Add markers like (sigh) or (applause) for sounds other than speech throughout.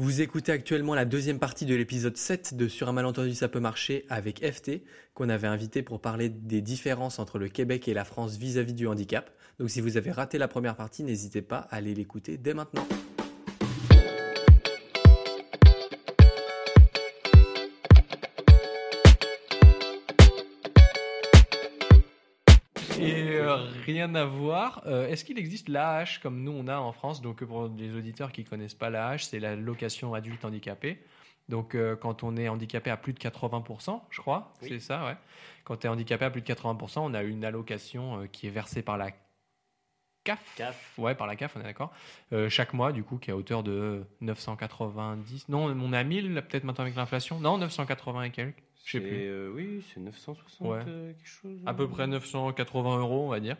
Vous écoutez actuellement la deuxième partie de l'épisode 7 de Sur un malentendu ça peut marcher avec FT, qu'on avait invité pour parler des différences entre le Québec et la France vis-à-vis du handicap. Donc si vous avez raté la première partie, n'hésitez pas à aller l'écouter dès maintenant. Rien à voir. Euh, Est-ce qu'il existe l'AH comme nous on a en France? Donc pour les auditeurs qui connaissent pas l'AH, c'est la location adulte handicapé. Donc euh, quand on est handicapé à plus de 80%, je crois, Oui. c'est ça, ouais. Quand tu es handicapé à plus de 80%, on a une allocation euh, qui est versée par la CAF. CAF. Ouais, par la CAF, on est d'accord. Euh, chaque mois, du coup, qui est à hauteur de 990. Non, on est à 1000, là, peut-être maintenant avec l'inflation. Non, 980 et quelques. Je sais plus. oui, c'est 960 Ouais. quelque chose. À peu près 980 euros, on va dire.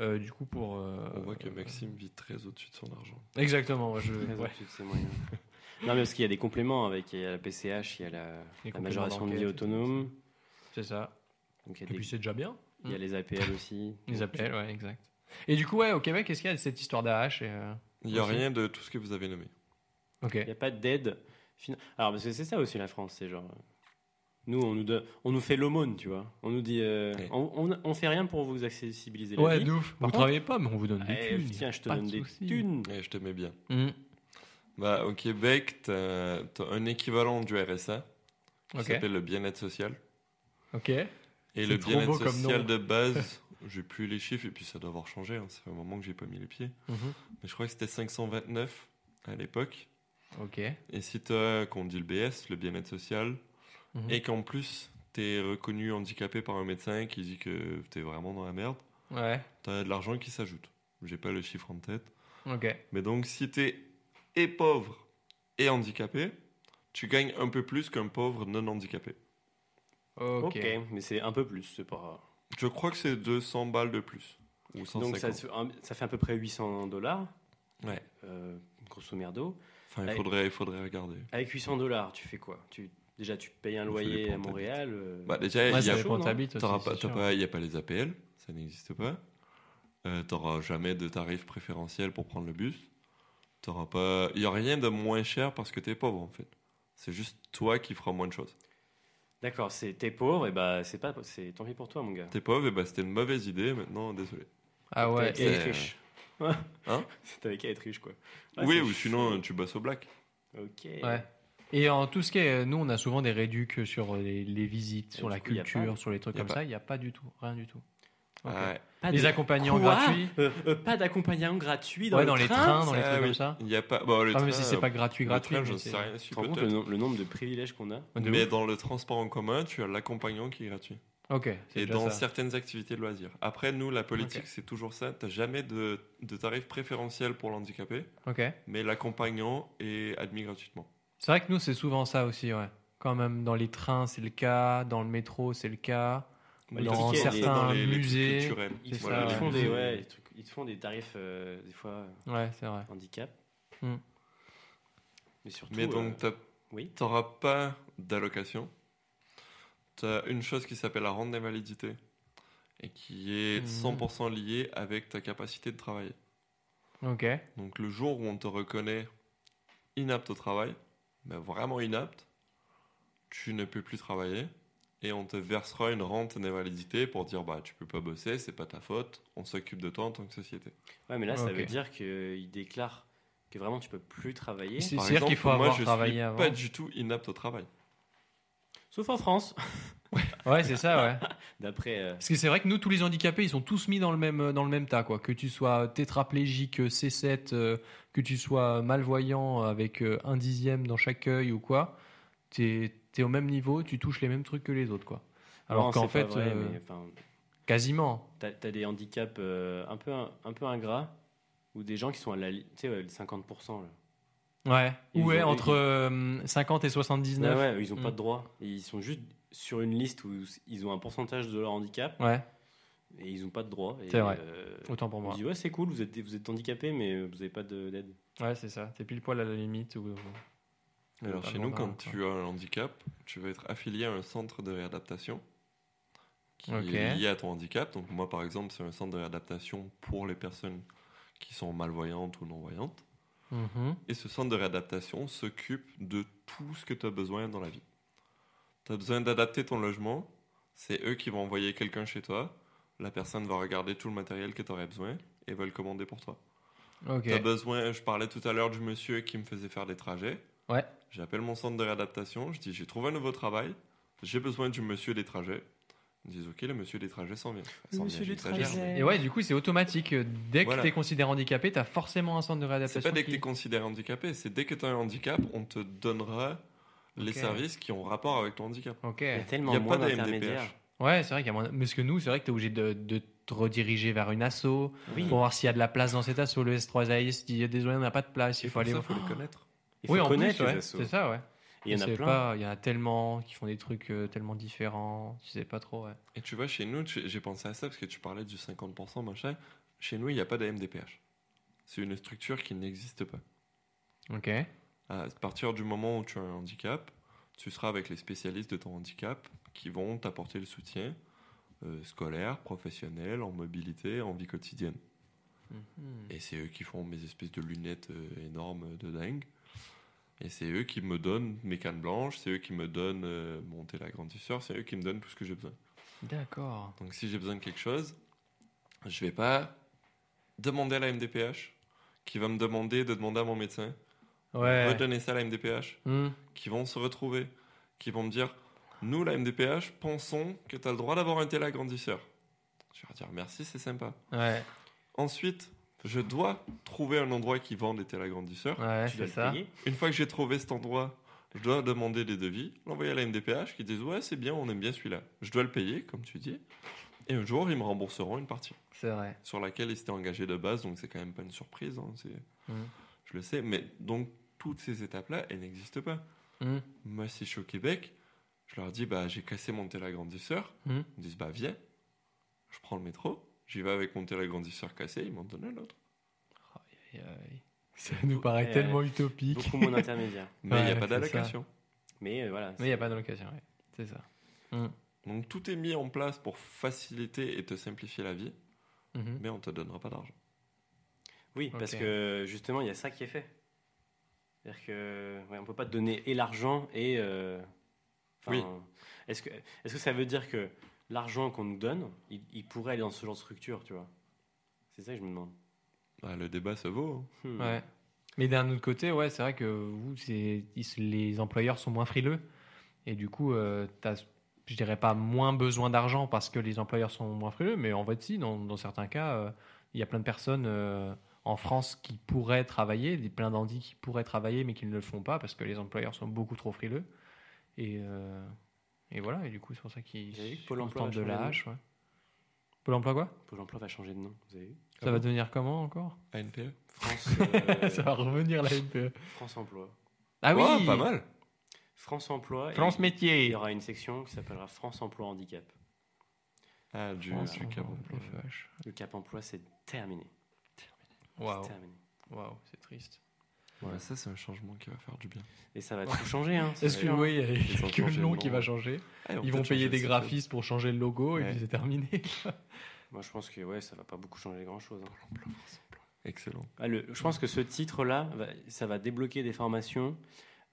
Euh, du coup, pour. euh, On voit que Maxime vit très au-dessus de son argent. Exactement. Je, Très ouais. au-dessus de ses moyens. (laughs) non, mais parce qu'il y a des compléments avec il y a la PCH, il y a la, la majoration de vie autonome, C'est ça. donc il y Et a, des- puis c'est déjà bien. il y a les APL aussi. (laughs) Les appels, ouais, exact. Et du coup, ouais, au Québec, est-ce qu'il y a cette histoire d'AH et, euh, Il n'y a Aussi. rien de tout ce que vous avez nommé. Ok. Il n'y a pas d'aide. Alors, parce que c'est ça aussi la France, c'est genre. Nous, on nous, donne- on nous fait l'aumône, tu vois. On nous dit. euh, on, on, on fait rien pour vous accessibiliser la Ouais, vie. de ouf. Vous contre- travaillez pas, mais on vous donne des Eh, thunes. tiens, je te donne de des soucis. thunes. Et je te mets bien. Mm. Bah, au Québec, tu as, un équivalent du RSA qui s'appelle le bien-être social. Ok. Et le bien-être social de base, (laughs) j'ai plus les chiffres et puis ça doit avoir changé. hein, Ça fait un moment que j'ai pas mis les pieds. Mhm. Mais je crois que c'était 529 à l'époque. Ok. Et si tu as, qu'on dit le BS, le bien-être social, Mhm. et qu'en plus tu es reconnu handicapé par un médecin qui dit que tu es vraiment dans la merde, Ouais. tu as de l'argent qui s'ajoute. J'ai pas le chiffre en tête. Ok. Mais donc, si tu es et pauvre et handicapé, tu gagnes un peu plus qu'un pauvre non handicapé. Ok. Ok, mais c'est un peu plus, c'est pas. Je crois que c'est 200 balles de plus. Ou 150. Donc ça, fait à peu près 800 dollars, Ouais. euh, grosso merdo. Enfin, il faudrait, il faudrait regarder. Avec 800 dollars, tu fais quoi? Tu, Déjà, tu payes un loyer à Montréal. euh, Bah, déjà, Ouais, il y ça a, a pas les APL, ça n'existe pas. Euh, t'auras jamais de tarif préférentiel pour prendre le bus. T'auras pas, il y a rien de moins cher parce que t'es pauvre en fait. C'est juste toi qui feras moins de choses. D'accord, c'est t'es pauvre, et bah c'est pas, c'est tant pis pour toi, mon gars. T'es pauvre, et bah c'était une mauvaise idée. Maintenant, désolé. Ah ouais. Qu'à être c'est- riche. Hein? (laughs) T'avais qu'à être riche, quoi. Ah, oui, c'est ou sinon tu bosses au black. Ok. Ouais. Et en tout ce qui est, nous, on a souvent des réducs sur les, les visites, sur la coup, culture, pas- sur les trucs comme pas. ça. Il n'y a pas du tout, rien du tout. Ok. Ouais. Pas Les accompagnants Quoi gratuits. Euh, euh, Pas d'accompagnant gratuit dans, ouais, le dans les train trains, dans les Ah trucs oui. comme ça. Il y a pas. Bon, le Ah, mais si c'est pas gratuit, le gratuit. train, je sais rien dessus Tu te rends compte le, le nombre de privilèges qu'on a De Mais ouf. dans le transport en commun, tu as l'accompagnant qui est gratuit. Ok. Et dans ça. certaines activités de loisirs. Après, nous, la politique, c'est toujours ça. Tu n'as jamais de, de tarif préférentiel pour l'handicapé, Ok. mais l'accompagnant est admis gratuitement. C'est vrai que nous, c'est souvent ça aussi, ouais. Quand même, dans les trains, c'est le cas. Dans le métro, c'est le cas. Bah, les dans tickets, certains dans les, les trucs musées. Ils, ils font des, ouais, les trucs- ils te font des tarifs, euh, des fois, Ouais, c'est vrai. handicap. Hmm. Mais surtout. Mais donc, euh, tu oui. n'auras pas d'allocation. Tu as une chose qui s'appelle la rente d'invalidité et qui est Mhm. 100% liée avec ta capacité de travailler. Ok. Donc le jour où on te reconnaît inapte au travail, mais vraiment inapte, tu ne peux plus travailler et on te versera une rente d'invalidité pour dire bah tu peux pas bosser, c'est pas ta faute, on s'occupe de toi en tant que société. Ouais, mais là, ça veut dire qu'ils déclarent que vraiment tu peux plus travailler. C'est-à-dire qu'il faut exemple, moi avoir je travaillé suis avant. pas du tout inapte au travail. Sauf en France, (laughs) Ouais, c'est ça, ouais. (laughs) d'après. euh, Parce que c'est vrai que nous, tous les handicapés, ils sont tous mis dans le même, dans le même tas, quoi. Que tu sois tétraplégique, C7, euh, que tu sois malvoyant avec euh, un dixième dans chaque œil ou quoi, t'es es au même niveau, tu touches les mêmes trucs que les autres, quoi. Alors qu'en fait, vrai, euh, mais, quasiment. t'as as des handicaps euh, un, peu, un, peu ingrats ou des gens qui sont à la tu sais, ouais, les 50%. Là. Ouais. Ils ouais, ont- entre euh, 50 et Ouais, 79. ouais, ils n'ont pas Mm. de droit. Et ils sont juste sur une liste où ils ont un pourcentage de leur handicap Ouais, et ils n'ont pas de droit. Et, C'est vrai. euh, autant pour on moi. dit ouais c'est cool, vous êtes, vous êtes handicapé mais vous n'avez pas de- d'aide. Ouais, c'est ça. T'es pile poil à la limite. Ou... Alors chez nous, quand tu as un handicap, tu vas être affilié à un centre de réadaptation qui est lié à ton handicap. Donc moi, par exemple, c'est un centre de réadaptation pour les personnes qui sont malvoyantes ou non-voyantes. Mhm. Et ce centre de réadaptation s'occupe de tout ce que tu as besoin dans la vie. Tu as besoin d'adapter ton logement, c'est eux qui vont envoyer quelqu'un chez toi. La personne va regarder tout le matériel que tu aurais besoin et va le commander pour toi. Ok. Tu as besoin, je parlais tout à l'heure du monsieur qui me faisait faire des trajets. Ouais. J'appelle mon centre de réadaptation, je dis j'ai trouvé un nouveau travail, j'ai besoin du monsieur des trajets. Ils disent ok, le monsieur des trajets s'en vient. S'en monsieur vient, des j'exagère, trajets. mais- Et ouais, du coup, c'est automatique. Dès que Voilà. tu es considéré handicapé, tu as forcément un centre de C'est réadaptation. pas dès que tu es considéré handicapé, c'est dès que tu as un handicap, on te donnera les services qui ont rapport avec ton handicap. Ok. Il y a tellement n'y a moins pas d'intermédiaires. Ouais, c'est vrai qu'il y a moins. Parce que nous, c'est vrai que tu es obligé de, de te rediriger vers une asso Oui. pour voir s'il y a de la place dans cet asso. Le S3AIS dit désolé, on n'a pas de place, il Il faut aller. ça, faut les connaître. Il faut oui, en connaître ouais, c'est ça, ouais. Il y en a plein. pas, il y en a tellement qui font des trucs euh, tellement différents. Tu sais pas trop, ouais. Et tu vois, chez nous, j'ai pensé à ça parce que tu parlais du 50%, machin. Chez nous, il n'y a pas d'AMDPH. C'est une structure qui n'existe pas. Ok. À partir du moment où tu as un handicap, tu seras avec les spécialistes de ton handicap qui vont t'apporter le soutien euh, scolaire, professionnel, en mobilité, en vie quotidienne. Mhm. Et c'est eux qui font mes espèces de lunettes euh, énormes de dingue. Et c'est eux qui me donnent mes cannes blanches, c'est eux qui me donnent euh, mon téléagrandisseur, c'est eux qui me donnent tout ce que j'ai besoin. D'accord. Donc si j'ai besoin de quelque chose, je vais pas demander à la MDPH, qui va me demander de demander à mon médecin, Ouais. redonner ça à la MDPH, Hmm. qui vont se retrouver, qui vont me dire, nous la MDPH, pensons que tu as le droit d'avoir un téléagrandisseur. Je vais leur dire merci, c'est sympa. Ouais. Ensuite, je dois trouver un endroit qui vend des téléagrandisseurs. Ouais, Tu dois ça. payer. Une fois que j'ai trouvé cet endroit, je dois demander des devis, l'envoyer à la MDPH qui disent ouais c'est bien, on aime bien celui-là. Je dois le payer, comme tu dis. Et un jour, ils me rembourseront une partie C'est vrai. sur laquelle ils s'étaient engagés de base, donc c'est quand même pas une surprise. hein, c'est- Mhm. Je le sais, mais donc toutes ces étapes-là, elles n'existent pas. Hmm. Moi, si je suis au Québec, je leur dis bah j'ai cassé mon téléagrandisseur. Mhm. Ils me disent bah viens, je prends le métro, j'y vais avec mon téléagrandisseur cassé, ils m'en donnent un autre. Aïe, aïe. Ça nous paraît Ouais, tellement utopique. Beaucoup moins d'intermédiaires. (laughs) Mais il n'y a Ouais, pas d'allocation. Mais euh, voilà. Mais il n'y a pas d'allocation, ouais. C'est ça. Donc tout est mis en place pour faciliter et te simplifier la vie, Mhm. mais on te donnera pas d'argent. Oui, parce que justement, il y a ça qui est fait. C'est-à-dire que ouais, on peut pas te donner et l'argent et. euh, Oui. Est-ce que, est que ça veut dire que l'argent qu'on nous donne, il, il pourrait aller dans ce genre de structure, tu vois C'est ça que je me demande. Ah, le débat se vaut. hein. Hmm. Ouais. Mais d'un autre côté, ouais, c'est vrai que vous, les employeurs sont moins frileux. Et du coup, euh, t'as, je dirais pas moins besoin d'argent parce que les employeurs sont moins frileux, mais en fait, si, dans, dans certains cas, euh, il y a plein de personnes euh, en France qui pourraient travailler, des, plein d'handis qui pourraient travailler, mais qui ne le font pas parce que les employeurs sont beaucoup trop frileux. Et, euh, et voilà, et du coup, c'est pour ça qu'ils Pôle emploi de la de hache. Ouais. Pôle emploi, quoi Pôle emploi va changer de nom, vous avez vu Ça va devenir comment encore ANPE France, (laughs) euh, Ça va revenir la NPE. France Emploi. Ah oui Ouais, pas mal. France Emploi. et France Il métier y aura une section qui s'appellera France Emploi Handicap. Ah, du, France du Cap Emploi. Le Cap Emploi, c'est terminé. Terminé. waouh, c'est triste. Ouais, ça, c'est un changement qui va faire du bien. Et ça va tout changer. Hein, Est-ce que oui, il y a que le nom qui va changer. Ah, Ils vont payer des graphistes pour changer le logo et Ouais. puis c'est terminé. Moi, je pense que ouais, ça va pas beaucoup changer grand chose. chose. Excellent. Ah, le- je pense que ce titre-là, ça va débloquer des formations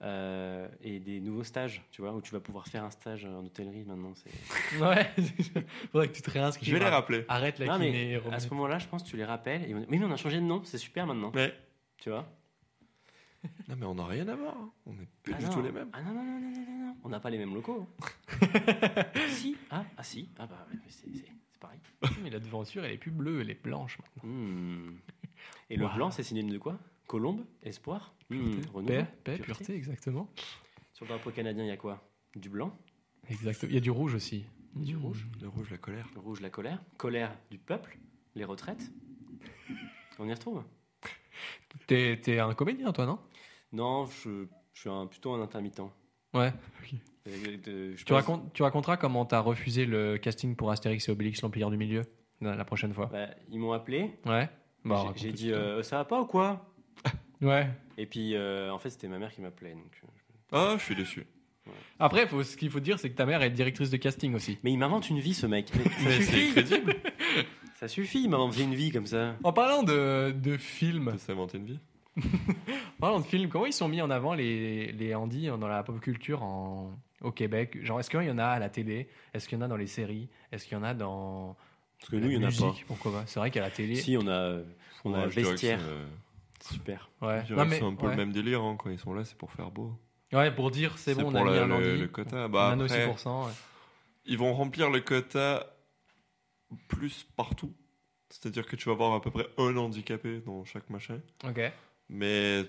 euh, et des nouveaux stages, tu vois, où tu vas pouvoir faire un stage en hôtellerie maintenant. c'est- (laughs) ouais, faudrait que tu te réinscrives. Je vais les rappeler. Arrête la Non, mais kiné. et remets- À ce moment-là, je pense que tu les rappelles. Et mais on a changé de nom, c'est super maintenant. Mais, Tu vois? Non, mais on n'a rien à voir. hein. On n'est plus ah du non. tout les mêmes. Ah non, non, non, non, non, non, non. On n'a pas les mêmes locaux. (laughs) si Ah, ah si Ah bah, ouais, c'est c'est- c'est pareil. (laughs) Mais la devanture, elle est plus bleue, elle est blanche maintenant. Hmm. Et le Waouh. blanc, c'est synonyme de quoi? Colombe Espoir? Hmm, Pureté. renouveau, Paix, paix, pureté. pureté, exactement. Sur le drapeau canadien, il y a quoi? Du blanc, Exactement. Il y a du rouge aussi. Du Mmh. rouge. Le rouge, la colère. le rouge, la colère. Colère du peuple, les retraites. On y retrouve? T'es, t'es un comédien, toi, non? Non, je, je suis un, plutôt un intermittent. Ouais. De- je Tu, racontes, tu raconteras comment t'as refusé le casting pour Astérix et Obélix, l'Empire du Milieu, la prochaine fois? Bah, ils m'ont appelé. Ouais. Bah, J'ai- dit ça. euh, ça va pas ou quoi? (laughs) Ouais. Et puis euh, en fait c'était ma mère qui m'appelait. Donc, euh, Ah, je suis déçu. Après, faut, ce qu'il faut dire, c'est que ta mère est directrice de casting aussi. Mais il m'invente une vie ce mec. (laughs) Mais Mais c'est crédible (laughs) Ça suffit. Il m'invente une vie comme ça. En parlant de, de films, de s'inventer une vie. (laughs) Parlant de films, comment ils sont mis en avant les, les handis dans la pop culture en, au Québec? Genre, est-ce qu'il y en a à la télé? Est-ce qu'il y en a dans les séries? Est-ce qu'il y en a dans Parce que la nous, il n'y en a pas. musique Pourquoi pas? C'est vrai qu'à la télé. Si, on a, on a Ouais, que vestiaire. euh, Super. Ouais. je dirais Non, que mais- c'est un peu ouais. le même délire hein, quand ils sont là, c'est pour faire beau. Ouais, pour dire c'est bon, on a mis le, un le- handi. le quota. on Bah, a nos après, 6%. ouais. ils vont remplir le quota plus partout. C'est-à-dire que tu vas avoir à peu près un handicapé dans chaque machin. Ok. Mais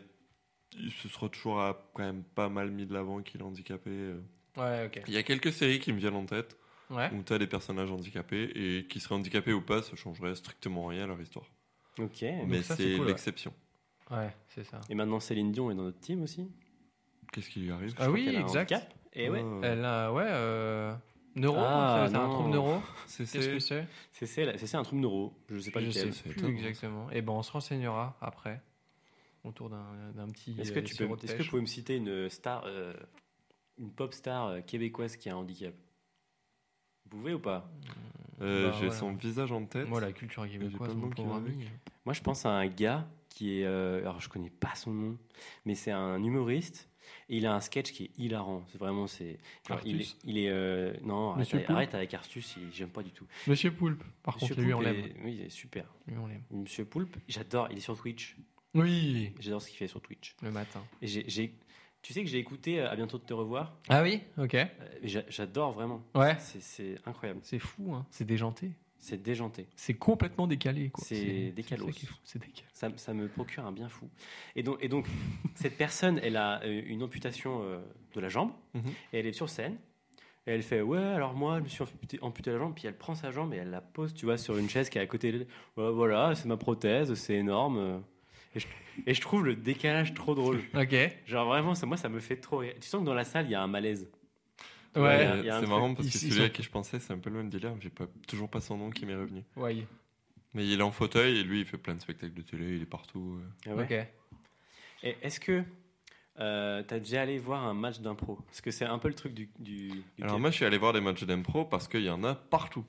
il se sera toujours à- quand même pas mal mis de l'avant qu'il est handicapé. euh. Ouais, ok. Il y a quelques séries qui me viennent en tête Ouais. où tu as des personnages handicapés et qui seraient handicapés ou pas, ça changerait strictement rien à leur histoire. Ok. Mais ça, c'est cool, l'exception. Ouais, c'est ça. Et maintenant, Céline Dion est dans notre team aussi. Qu'est-ce qui lui arrive? Ah oui, exact. Et ouais. Oh. Elle a, ouais, euh, neuro, Ah, c'est un trouble neuro. (laughs) C'est Qu'est-ce que c'est C'est c'est là- c'est un truc neuro. Je sais pas Je lequel. sais c'est plus exactement. Et ben, on se renseignera après autour d'un d'un petit. Est-ce que euh, tu peux, sirop de est-ce que pêche. vous pouvez me citer une star, euh, une pop star euh, québécoise qui a un handicap? Vous pouvez ou pas? Euh, Bah, J'ai ouais. son visage en tête. Moi, la culture québécoise, mon. Moi, je pense à un gars qui est, euh, alors je connais pas son nom, mais c'est un humoriste. Et il a un sketch qui est hilarant. C'est vraiment c'est. il est, il est euh, non arrête, avec- Poulpe arrête avec Artus. J'aime pas du tout. Monsieur Poulpe, par Monsieur contre, lui, on Poulpe l'aime. est- oui, il est super. Lui, on l'aime. Monsieur Poulpe, j'adore. Il est sur Twitch. Oui, J'adore ce qu'il fait sur Twitch. le matin. Et j'ai, tu sais que j'ai écouté euh, À bientôt de te revoir. Ah oui, ok. Euh, j'a- J'adore vraiment. Ouais. C'est incroyable. C'est fou, hein. C'est déjanté. C'est déjanté. C'est complètement décalé. C'est décalos. fou. C'est décalé. Ça, ça me procure un bien fou. Et donc, et donc (laughs) cette personne, elle a euh, une amputation euh, de la jambe. Mhm. Et elle est sur scène. Et elle fait Ouais, alors moi, je me suis amputé, amputé la jambe. Puis elle prend sa jambe et elle la pose, tu vois, sur une chaise qui est à côté. Ouais, voilà, c'est ma prothèse, c'est énorme. Et je, et je trouve le décalage trop drôle. Ok. Genre vraiment, ça, moi, ça me fait trop rire. Tu sens que dans la salle, il y a un malaise. Ouais. C'est marrant parce que celui à qui je pensais, c'est un peu le même délire. J'ai pas, toujours pas son nom qui m'est revenu. Ouais. Mais il est en fauteuil et lui, il fait plein de spectacles de télé, il est partout. Ah ouais. Ok. Et Est-ce que euh, t'as déjà allé voir un match d'impro? Parce que c'est un peu le truc du. du, du Alors moi, je suis allé voir des matchs d'impro parce qu'il y en a partout.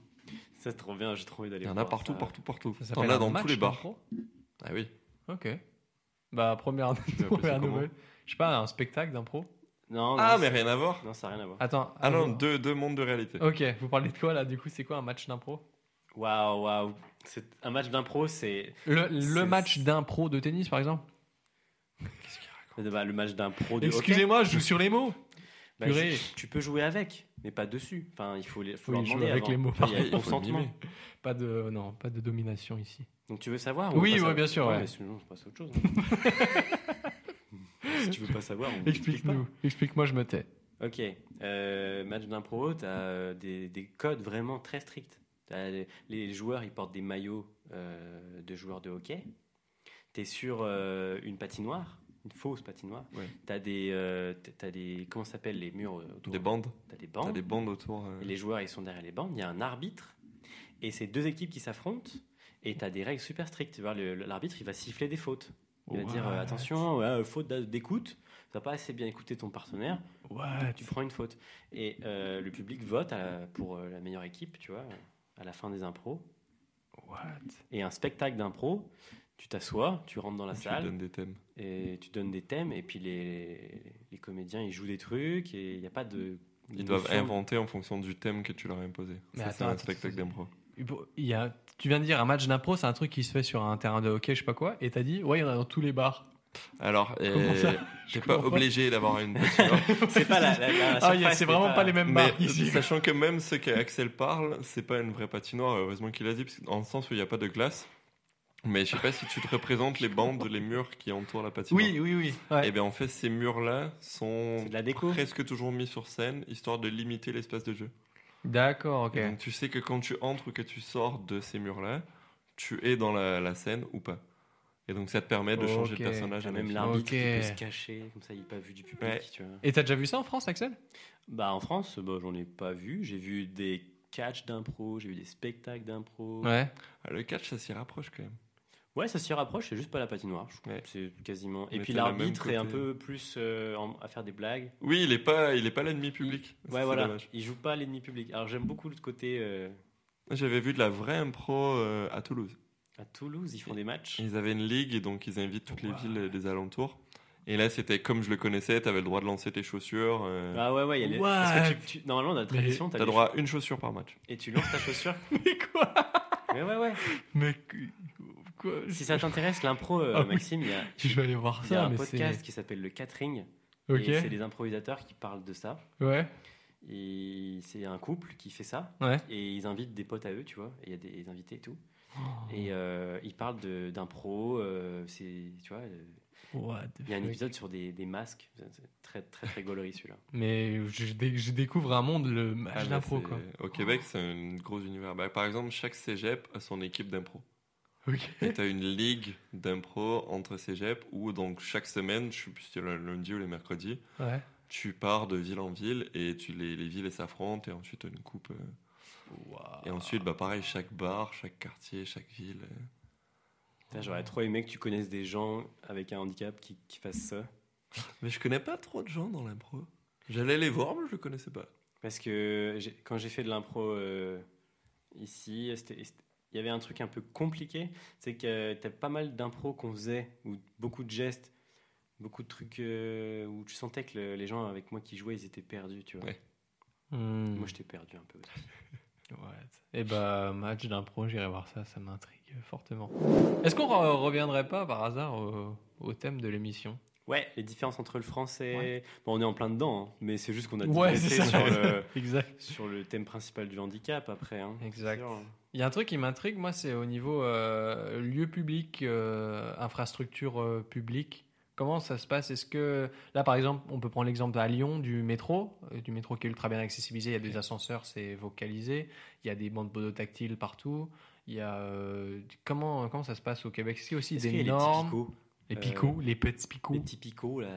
Ça, c'est trop bien, j'ai trop envie d'aller Il y en voir a partout, ça. partout, partout. Ça T'en s'appelle as un dans match tous les bars. Ah oui. Ok. Bah, première, (laughs) première nouvelle. Je sais pas, un spectacle d'impro? Non, non, Ah, c'est- mais rien à voir. Non, ça n'a rien à voir. Attends. Ah non, vous- deux, deux mondes de réalité. Ok, vous parlez de quoi là Du coup, c'est quoi un match d'impro? Waouh, waouh. C'est un match d'impro, c'est Le, le C'est- match d'impro de tennis, par exemple? Qu'est-ce qu'il raconte? Bah, le match d'impro du hockey. Excusez-moi, je joue sur les mots. Bah, purée. je- tu peux jouer avec, mais pas dessus. Enfin, il faut, les, faut Oui, leur je demander joue avec avant. les mots, il y a Il faut le consentement. mimer. Pas de, non, pas de domination ici. Donc tu veux savoir Oui, on passe ouais, à- bien sûr, ouais. mais sinon, je passe à autre chose. hein. (laughs) (laughs) si tu veux pas savoir, on. Explique-nous. Explique-moi, je me tais. Ok, euh, match d'impro, tu as des, des codes vraiment très stricts. Les, les joueurs, ils portent des maillots euh, de joueurs de hockey. Tu es sur euh, une patinoire, une fausse patinoire. Ouais. Tu as des, euh, t'as des. Comment ça s'appelle les murs euh, autour? Des bandes. Tu as des T'as bandes. des bandes autour. euh. Et les joueurs, ils sont derrière les bandes. Il y a un arbitre. Et c'est deux équipes qui s'affrontent. Et tu as des règles super strictes. L'arbitre, il va siffler des fautes. Il va dire euh, attention, ouais, euh, faute d'écoute. Tu n'as pas assez bien écouté ton partenaire. What Tu prends une faute. Et euh, le public vote à- pour euh, la meilleure équipe, tu vois, à la fin des impros. What? Et un spectacle d'impro, tu t'assois, tu rentres dans la Tu salle donnes des thèmes. et tu donnes des thèmes. Et puis les, les comédiens, ils jouent des trucs et il n'y a pas de. Ils doivent inventer en fonction du thème que tu leur as imposé. Ça, c'est attends, un spectacle d'impro. Il y a, tu viens de dire un match d'impro, c'est un truc qui se fait sur un terrain de hockey, je sais pas quoi, et t'as dit, ouais, il y en a dans tous les bars. Alors, euh, (laughs) Je t'es pas obligé d'avoir une patinoire. (laughs) C'est pas la. la- la Ah, c'est vraiment pas les mêmes bars Mais ici. sachant que même ce qu'Axel parle, c'est pas une vraie patinoire, heureusement qu'il a dit, parce dans le sens où il n'y a pas de glace. Mais je sais pas si tu te représentes les bandes, les murs qui entourent la patinoire. Oui, oui, oui. ouais. Et bien en fait, ces murs-là sont de la déco. presque toujours mis sur scène, histoire de limiter l'espace de jeu. D'accord, ok. Et Donc tu sais que quand tu entres ou que tu sors de ces murs-là, tu es dans la, la scène ou pas. Et donc ça te permet de changer Ok. de personnage. à Même l'infini. l'arbitre qui peut se cacher, comme ça il n'est pas vu du public. Ouais. Tu vois. Et t'as déjà vu ça en France, Axel? Bah, en France, bah, j'en ai pas vu. J'ai vu des catchs d'impro, j'ai vu des spectacles d'impro. Ouais. Ah, le catch, ça s'y rapproche quand même. Ouais, ça s'y rapproche, c'est juste pas la patinoire. Ouais. C'est quasiment. Et Mais puis le l'arbitre est un peu plus euh, en- à faire des blagues. Oui, il est pas, il est pas l'ennemi public. Ouais, C'est voilà. dommage. Il joue pas l'ennemi public. Alors j'aime beaucoup le côté. euh, J'avais vu de la vraie impro euh, à Toulouse. À Toulouse, ils font des matchs. Ils avaient une ligue et donc ils invitent toutes les Ouais. villes des alentours. Et là, c'était comme je le connaissais, tu avais le droit de lancer tes chaussures. euh, Ah ouais, ouais, il y a les... Parce que tu- tu- Normalement, dans la tradition, t'as les droit à une chaussure par match. Et tu lances ta chaussure (laughs) Mais quoi? Mais ouais, ouais. Mais quoi Si ça t'intéresse, l'impro, euh, Ah. Maxime, il y a, (laughs) Je vais aller voir il y a ça, un mais podcast c'est. qui s'appelle Le Catering. Ok. Et c'est des improvisateurs qui parlent de ça. Ouais. Et c'est un couple qui fait ça. Ouais. Et ils invitent des potes à eux, tu vois. Et il y a des invités et tout. Oh. Et euh, ils parlent de- d'impro. euh, c'est, tu vois, euh, il y a un épisode sur des, des masques. C'est très, très, très gaulerie celui-là. Mais je, dé- je découvre un monde, le match Ah, d'impro. Au Québec, c'est un gros univers. Bah, par exemple, chaque cégep a son équipe d'impro. Et tu as une ligue d'impro entre cégep où donc chaque semaine, je sais plus si c'est le lundi ou le mercredi, Ouais. tu pars de ville en ville et tu, les, les villes s'affrontent et ensuite une coupe. euh. Et ensuite, bah, pareil, chaque bar, chaque quartier, chaque ville. euh. J'aurais trop aimé que tu connaisses des gens avec un handicap qui, qui fassent ça. Mais je connais pas trop de gens dans l'impro. J'allais les voir, mais je les connaissais pas. Parce que quand j'ai fait de l'impro euh, ici, c'était- il y avait un truc un peu compliqué. C'est que tu as pas mal d'impro qu'on faisait, ou beaucoup de gestes, beaucoup de trucs euh, où tu sentais que le- les gens avec moi qui jouaient, ils étaient perdus, tu vois. Ouais. Hmm. Moi, j'étais perdu un peu aussi. (laughs) Et bah, match d'impro, j'irai voir ça, ça m'intrigue fortement. Est-ce qu'on re- reviendrait pas par hasard au, au thème de l'émission? Ouais, les différences entre le français. Ouais. Bon, on est en plein dedans, hein, mais c'est juste qu'on a Ouais, sur le, (laughs) Exact. sur le thème principal du handicap après. hein, Exact. Il y a un truc qui m'intrigue, moi, c'est au niveau euh, lieu public, euh, infrastructure euh, publique. Comment ça se passe? Est-ce que là, par exemple, on peut prendre l'exemple à Lyon du métro, du métro qui est ultra bien accessibilisé. Il y a des ascenseurs, c'est vocalisé. Il y a des bandes podotactiles partout. Il y a euh, comment comment ça se passe au Québec? Est-ce qu'il y a aussi des qu'il y a les normes? petits picots Les Euh, picots, les petits picots? Les petits picots, là.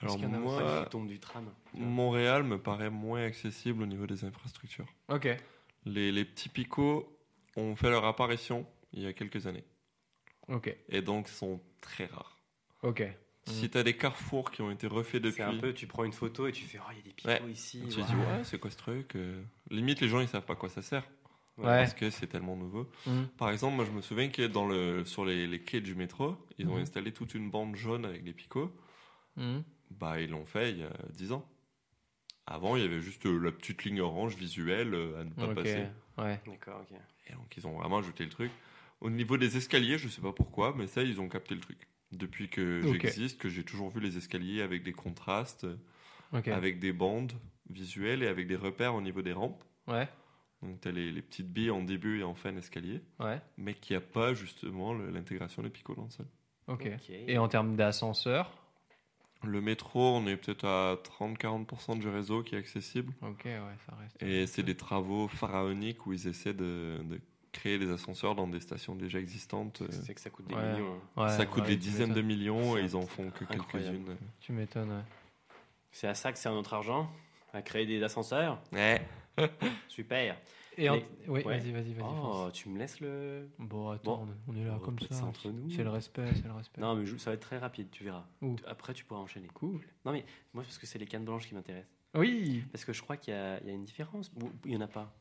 Alors qu'il y en a moi, qui tombent du tram. Montréal me paraît moins accessible au niveau des infrastructures. Ok. Les, les petits picots ont fait leur apparition il y a quelques années Ok. et donc sont très rares. Ok. Si tu as des carrefours qui ont été refaits depuis, C'est un peu, tu prends une photo et tu fais, oh, il y a des picots Ouais. ici. tu te dis ouais, c'est quoi ce truc euh Limite, les gens ils savent pas à quoi ça sert Ouais. parce que c'est tellement nouveau. Hmm. Par exemple, moi je me souviens que dans le, sur les, les quais du métro, ils ont Mhm. installé toute une bande jaune avec des picots. Hmm. Bah, ils l'ont fait il y a 10 ans. Avant, il y avait juste euh, la petite ligne orange visuelle euh, à ne pas Ok. passer. Ouais. D'accord, ok. Et donc, ils ont vraiment ajouté le truc. Au niveau des escaliers, je sais pas pourquoi, mais ça, ils ont capté le truc. Depuis que j'existe, que j'ai toujours vu les escaliers avec des contrastes, avec des bandes visuelles et avec des repères au niveau des rampes. Ouais. Donc, tu as les, les petites billes en début et en fin d'escalier, Ouais. mais qu'il n'y a pas justement l'intégration des picots dans le sol. Ok. Et en termes d'ascenseur Le métro, on est peut-être à 30-40% du réseau qui est accessible. Ok, ouais, ça reste. Et c'est des travaux pharaoniques où ils essaient de, de créer des ascenseurs dans des stations déjà existantes. C'est que ça coûte des Ouais. millions. hein. Ouais, ça coûte ouais, des dizaines de millions et ils en font que quelques-unes. Tu m'étonnes, ouais. C'est à ça que c'est notre argent À créer des ascenseurs Ouais. Super. Et en- Oui, ouais. vas-y, vas-y, vas-y. Oh, tu me laisses le. Bon, attends, on est là on comme ça. ça entre nous. C'est le respect, c'est le respect. Non, mais je- ça va être très rapide, tu verras. Ouh. Après, tu pourras enchaîner. Cool. Non, mais moi, parce que c'est les cannes blanches qui m'intéressent. Oui. Parce que je crois qu'il y, a il y a une différence. Ou il n'y en a pas.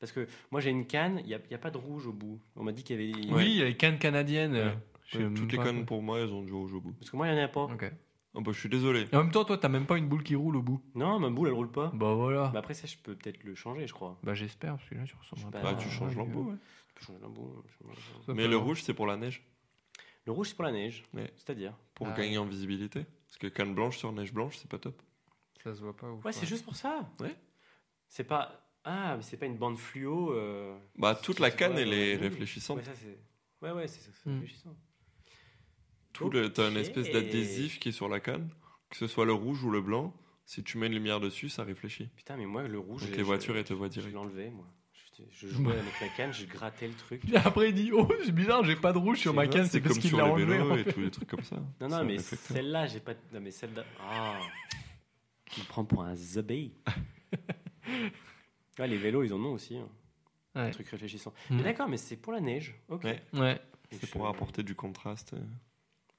Parce que moi, j'ai une canne, il n'y a, il y a pas de rouge au bout. On m'a dit qu'il y avait. Oui, il y a les cannes canadiennes. Ouais. Sais Toutes les quoi. pour moi, elles ont du rouge au bout. Parce que moi, il n'y en a pas. Ok. Oh, bah, je suis désolé. Et en même temps, toi, t'as même pas une boule qui roule au bout. Non, ma boule, elle roule pas. Bah voilà. Mais après, ça, je peux peut-être le changer, je crois. Bah j'espère, parce que là, tu ressembles un Bah, peu. Bah, à tu changes l'embout. euh, ouais. Je peux changer ça Mais le rouge, c'est pour la neige. Le rouge, c'est pour la neige. C'est-à-dire Pour Ah. gagner en visibilité. Parce que canne blanche sur neige blanche, c'est pas top. Ça se voit pas ouf. Ouais, c'est juste pour ça. Ouais. C'est pas. Ah, mais c'est pas une bande fluo. euh, Bah, toute la canne, elle est réfléchissante. Ouais, ça, c'est. Ouais, ouais, c'est ça, c'est Hmm. réfléchissant. Tout le, t'as une espèce d'adhésif qui est sur la canne, que ce soit le rouge ou le blanc. Si tu mets une lumière dessus, ça réfléchit. Putain, mais moi, le rouge. Donc je- les voitures, je- elles te voient Je direct. l'enlevais, moi. Je, je jouais avec la canne, je grattais le truc. Et après, il dit Oh, c'est bizarre, j'ai pas de rouge sur ma canne, c'est parce comme qu'il sur l'a les enlevé. vélos en et fait. tous les trucs comme ça. Non, non, un mais celle-là, j'ai pas. Non, mais celle-là. Ah Tu me prends pour un zombie. ouais, les vélos, ils en ont aussi. hein. Un Ouais. truc réfléchissant. Mais d'accord, mais c'est pour la neige. Ok. Ouais. Ouais, Et C'est je- pour apporter du contraste.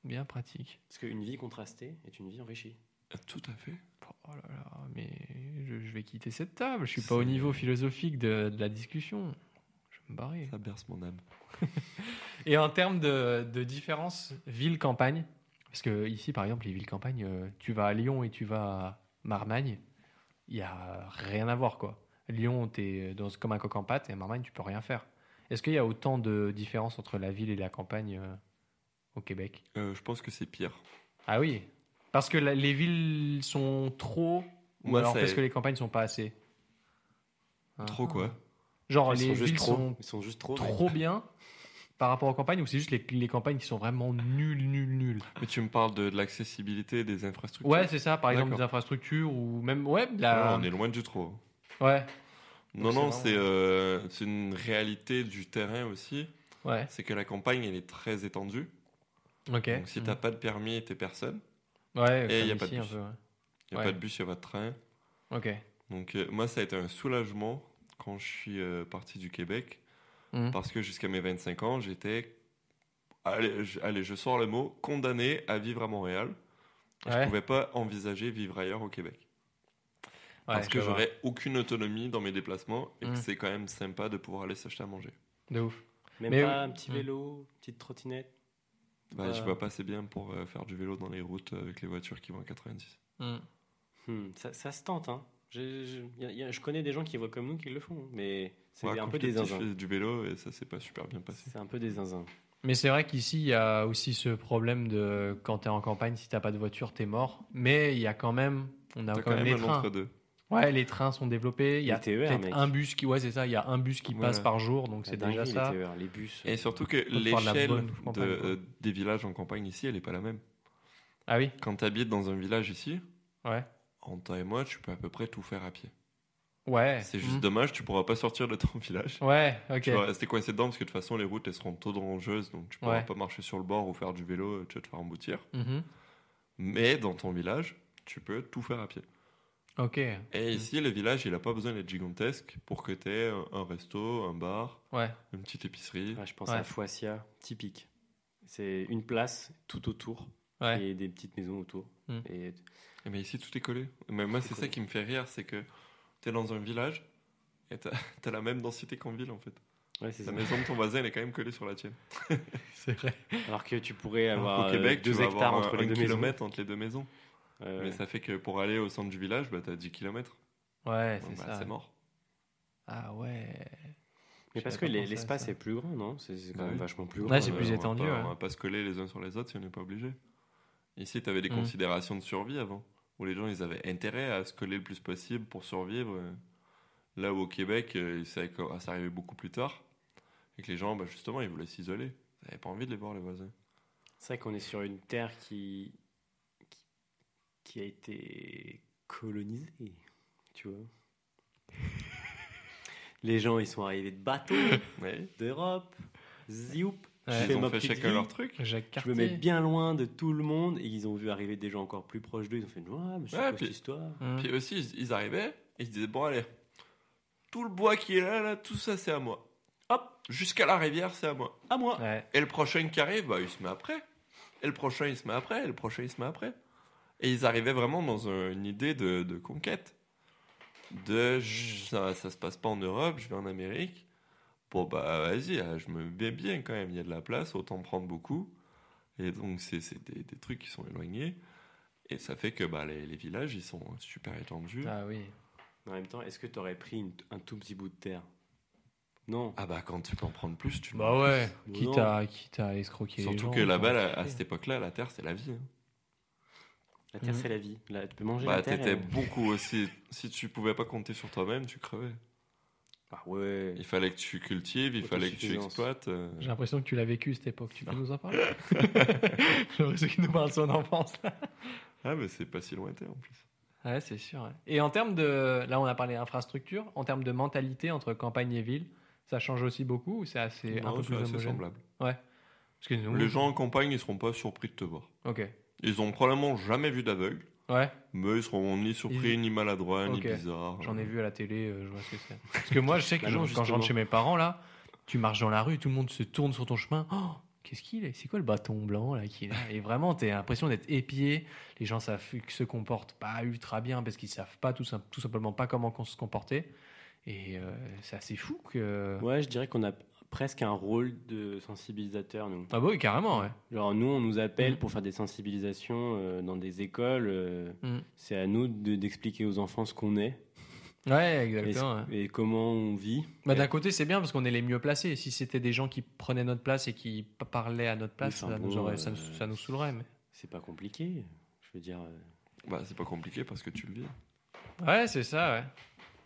Euh, bien pratique. Parce qu'une vie contrastée est une vie enrichie. Tout à fait. Oh là là, mais je, je vais quitter cette table. Je suis pas au niveau philosophique de, de la discussion. Je vais me barrer. Ça berce mon âme. (laughs) Et en termes de, de différence ville-campagne, parce que ici, par exemple, les villes-campagnes, euh, tu vas à Lyon et tu vas à Marmagne, il y a rien à voir, quoi. Lyon, t'es dans comme un coq en pâte, et à Marmagne, tu peux rien faire. Est-ce qu'il y a autant de différence entre la ville et la campagne euh, au Québec Euh, je pense que c'est pire. Ah oui, parce que la- les villes sont trop, ou Moi, alors parce que les campagnes sont pas assez. Trop Ah. quoi Genre Ils les sont juste villes trop. sont Ils sont juste trop. trop (laughs) bien par rapport aux campagnes ou c'est juste les, les campagnes qui sont vraiment nulles, nulles, nulles Mais tu me parles de, de l'accessibilité des infrastructures Ouais, c'est ça, par exemple des infrastructures ou même. Ouais. On est loin du trop. ouais, Non, non, vraiment- c'est euh, c'est une réalité du terrain aussi. ouais, C'est que la campagne, elle est très étendue. Ok. Donc si t'as pas de permis, t'es personne. Ouais, Et comme y a pas de bus. Il n'y a Ouais. pas de bus, il n'y a pas de train. Ok. Donc euh, moi, ça a été un soulagement quand je suis euh, parti du Québec. Mhm. Parce que jusqu'à mes 25 ans, j'étais, allez je, allez, je sors le mot, condamné à vivre à Montréal. Je ne pouvais pas envisager vivre ailleurs au Québec. Ouais, parce que j'aurais aucune autonomie dans mes déplacements et que c'est quand même sympa de pouvoir aller s'acheter à manger. De ouf. Même Mais pas oui. un petit vélo, petite trottinette. Bah, Je vois pas assez bien pour euh, faire du vélo dans les routes euh, avec les voitures qui vont à 90. Mhm. Hmm, ça, ça se tente, hein. Je, je- y a- y a- je connais des gens qui voient comme nous qui le font, mais c'est Ouais, un peu des zinzins. du vélo et ça s'est pas super bien passé. C'est un peu des zinzins. Mais c'est vrai qu'ici, il y a aussi ce problème de quand t'es en campagne, si t'as pas de voiture, t'es mort. Mais il y a quand même, on a quand, quand même même les un trains. Ouais, les trains sont développés. Il y a TER, mec. un bus qui, ouais, c'est ça. Il y a un bus qui Voilà. passe par jour, donc c'est déjà ça. les TER, les bus. Et surtout que de l'échelle de, euh, des villages en campagne ici, elle est pas la même. Ah oui, Quand tu habites dans un village ici, ouais, en toi et moi, tu peux à peu près tout faire à pied. ouais. C'est juste Mhm. dommage, tu pourras pas sortir de ton (laughs) village. Ouais, ok. Tu vas rester coincé dedans parce que de toute façon, les routes elles seront trop dangereuses, donc tu pourras Ouais. pas marcher sur le bord ou faire du vélo, tu vas te faire emboutir. Mhm. Mais dans ton village, tu peux tout faire à pied. Ok. Et ici, le village, il a pas besoin d'être gigantesque pour que tu aies un, resto, un bar, Ouais. une petite épicerie. Ouais, je pense Ouais. à Foissia, typique. C'est une place tout autour Ouais. et des petites maisons autour. Mm. Et Et Mais ici, tout est collé. Mais moi, C'est ça qui me fait rire, c'est que tu es dans un village et tu as, (laughs) la même densité qu'en ville, en fait. ouais, La ça. maison de ton (laughs) voisin, elle est quand même collée sur la tienne. (laughs) C'est vrai. Alors que tu pourrais Alors avoir qu'au Québec, euh, tu deux hectares avoir entre un, les un deux kilomètre entre les deux maisons. Ouais, Mais ouais. ça fait que pour aller au centre du village, bah, tu as 10 km. Ouais, c'est ça. c'est mort. Ah ouais. Mais parce que pas l'espace est plus grand, non? C'est quand Bah même oui. vachement plus grand. Ouais, c'est euh, plus on va étendu, pas- ouais. On va pas se coller les uns sur les autres si on n'est pas obligé. Ici, tu avais des Mm. considérations de survie avant, où les gens ils avaient intérêt à se coller le plus possible pour survivre. Là où au Québec, euh, ça, ça arrivait beaucoup plus tard, et que les gens, bah, justement, ils voulaient s'isoler. Ils n'avaient pas envie de les voir, les voisins. C'est vrai qu'on est sur une terre qui, qui a été colonisée, tu vois. (laughs) Les gens, ils sont arrivés de bateaux, (laughs) Ouais. d'Europe, zioup. Ouais. je Ils fais ont ma fait chacun vie, leur truc. Jacques Je me mets bien loin de tout le monde et ils ont vu arriver des gens encore plus proches d'eux. Ils ont fait Ouais, mais c'est Ouais, puis- histoire? Mhm. Puis aussi, ils, ils arrivaient, et ils se disaient, bon allez, tout le bois qui est là, là tout ça c'est à moi. Hop, jusqu'à la rivière c'est à moi. À moi Ouais. Et le prochain qui arrive, bah, il se met après. Et le prochain, il se met après. Et le prochain, il se met après. Et ils arrivaient vraiment dans un- une idée de, de conquête. De ça, ça se passe pas en Europe, je vais en Amérique. Bon, bah vas-y, ah, je me mets bien quand même. Il y a de la place, autant prendre beaucoup. Et donc, c'est des, des trucs qui sont éloignés. Et ça fait que bah, les, les villages, ils sont super étendus. Ah oui. En même temps, est-ce que tu aurais pris une- un tout petit bout de terre? Non. Ah bah, quand tu peux en prendre plus, tu le Bah ouais. Non. Quitte à, quitte à escroquer les Surtout gens, que là-bas, à cette époque-là, la terre, c'est la vie. hein. La terre, Mhm. c'est la vie. Là, tu peux manger Bah, la terre. t'étais et- beaucoup aussi. Si tu pouvais pas compter sur toi-même, tu crevais. Ah ouais. Il fallait que tu cultives, il fallait que tu exploites. euh. J'ai l'impression que tu l'as vécu cette époque. Tu peux nous en parler? (laughs) J'ai l'impression qu'il nous parle de son enfance. Là. Ah, mais c'est pas si lointain en plus. Ouais, c'est sûr. ouais. Et en termes de. Là, on a parlé infrastructure. En termes de mentalité entre campagne et ville, ça change aussi beaucoup ou c'est assez un Non, peu c'est plus assez semblable. Parce que nous, Les gens en campagne, ils seront pas surpris de te voir. Ok. Ils ont probablement jamais vu d'aveugle, Ouais, mais ils seront ni surpris, Ils- ni maladroits, Ok. ni bizarres. j'en ai vu à la télé, euh, je vois ce que c'est. (laughs) Parce que moi, je sais que Bah non, quand je justement. rentre chez mes parents, là, tu marches dans la rue, tout le monde se tourne sur ton chemin. Oh, qu'est-ce qu'il est? C'est quoi le bâton blanc là qui est là Et vraiment, tu as l'impression d'être épié. Les gens savent, se comportent pas ultra bien parce qu'ils savent pas tout, sim- tout simplement pas comment qu'on se comporter. Et euh, c'est assez fou que. Ouais, je dirais qu'on a presque un rôle de sensibilisateur, nous. Ah bah oui, carrément, ouais. Genre, nous, on nous appelle Mm. pour faire des sensibilisations euh, dans des écoles. euh, Mm. C'est à nous de- d'expliquer aux enfants ce qu'on est Ouais, et, exactement. ouais. et comment on vit. Bah, d'un côté, c'est bien parce qu'on est les mieux placés. Si c'était des gens qui prenaient notre place et qui parlaient à notre place, enfin ça, nous bon, aurait- ça, nous, euh, ça nous saoulerait. Mais... C'est pas compliqué. Je veux dire. euh, Bah, c'est pas compliqué parce que tu le vis. Ouais, c'est ça,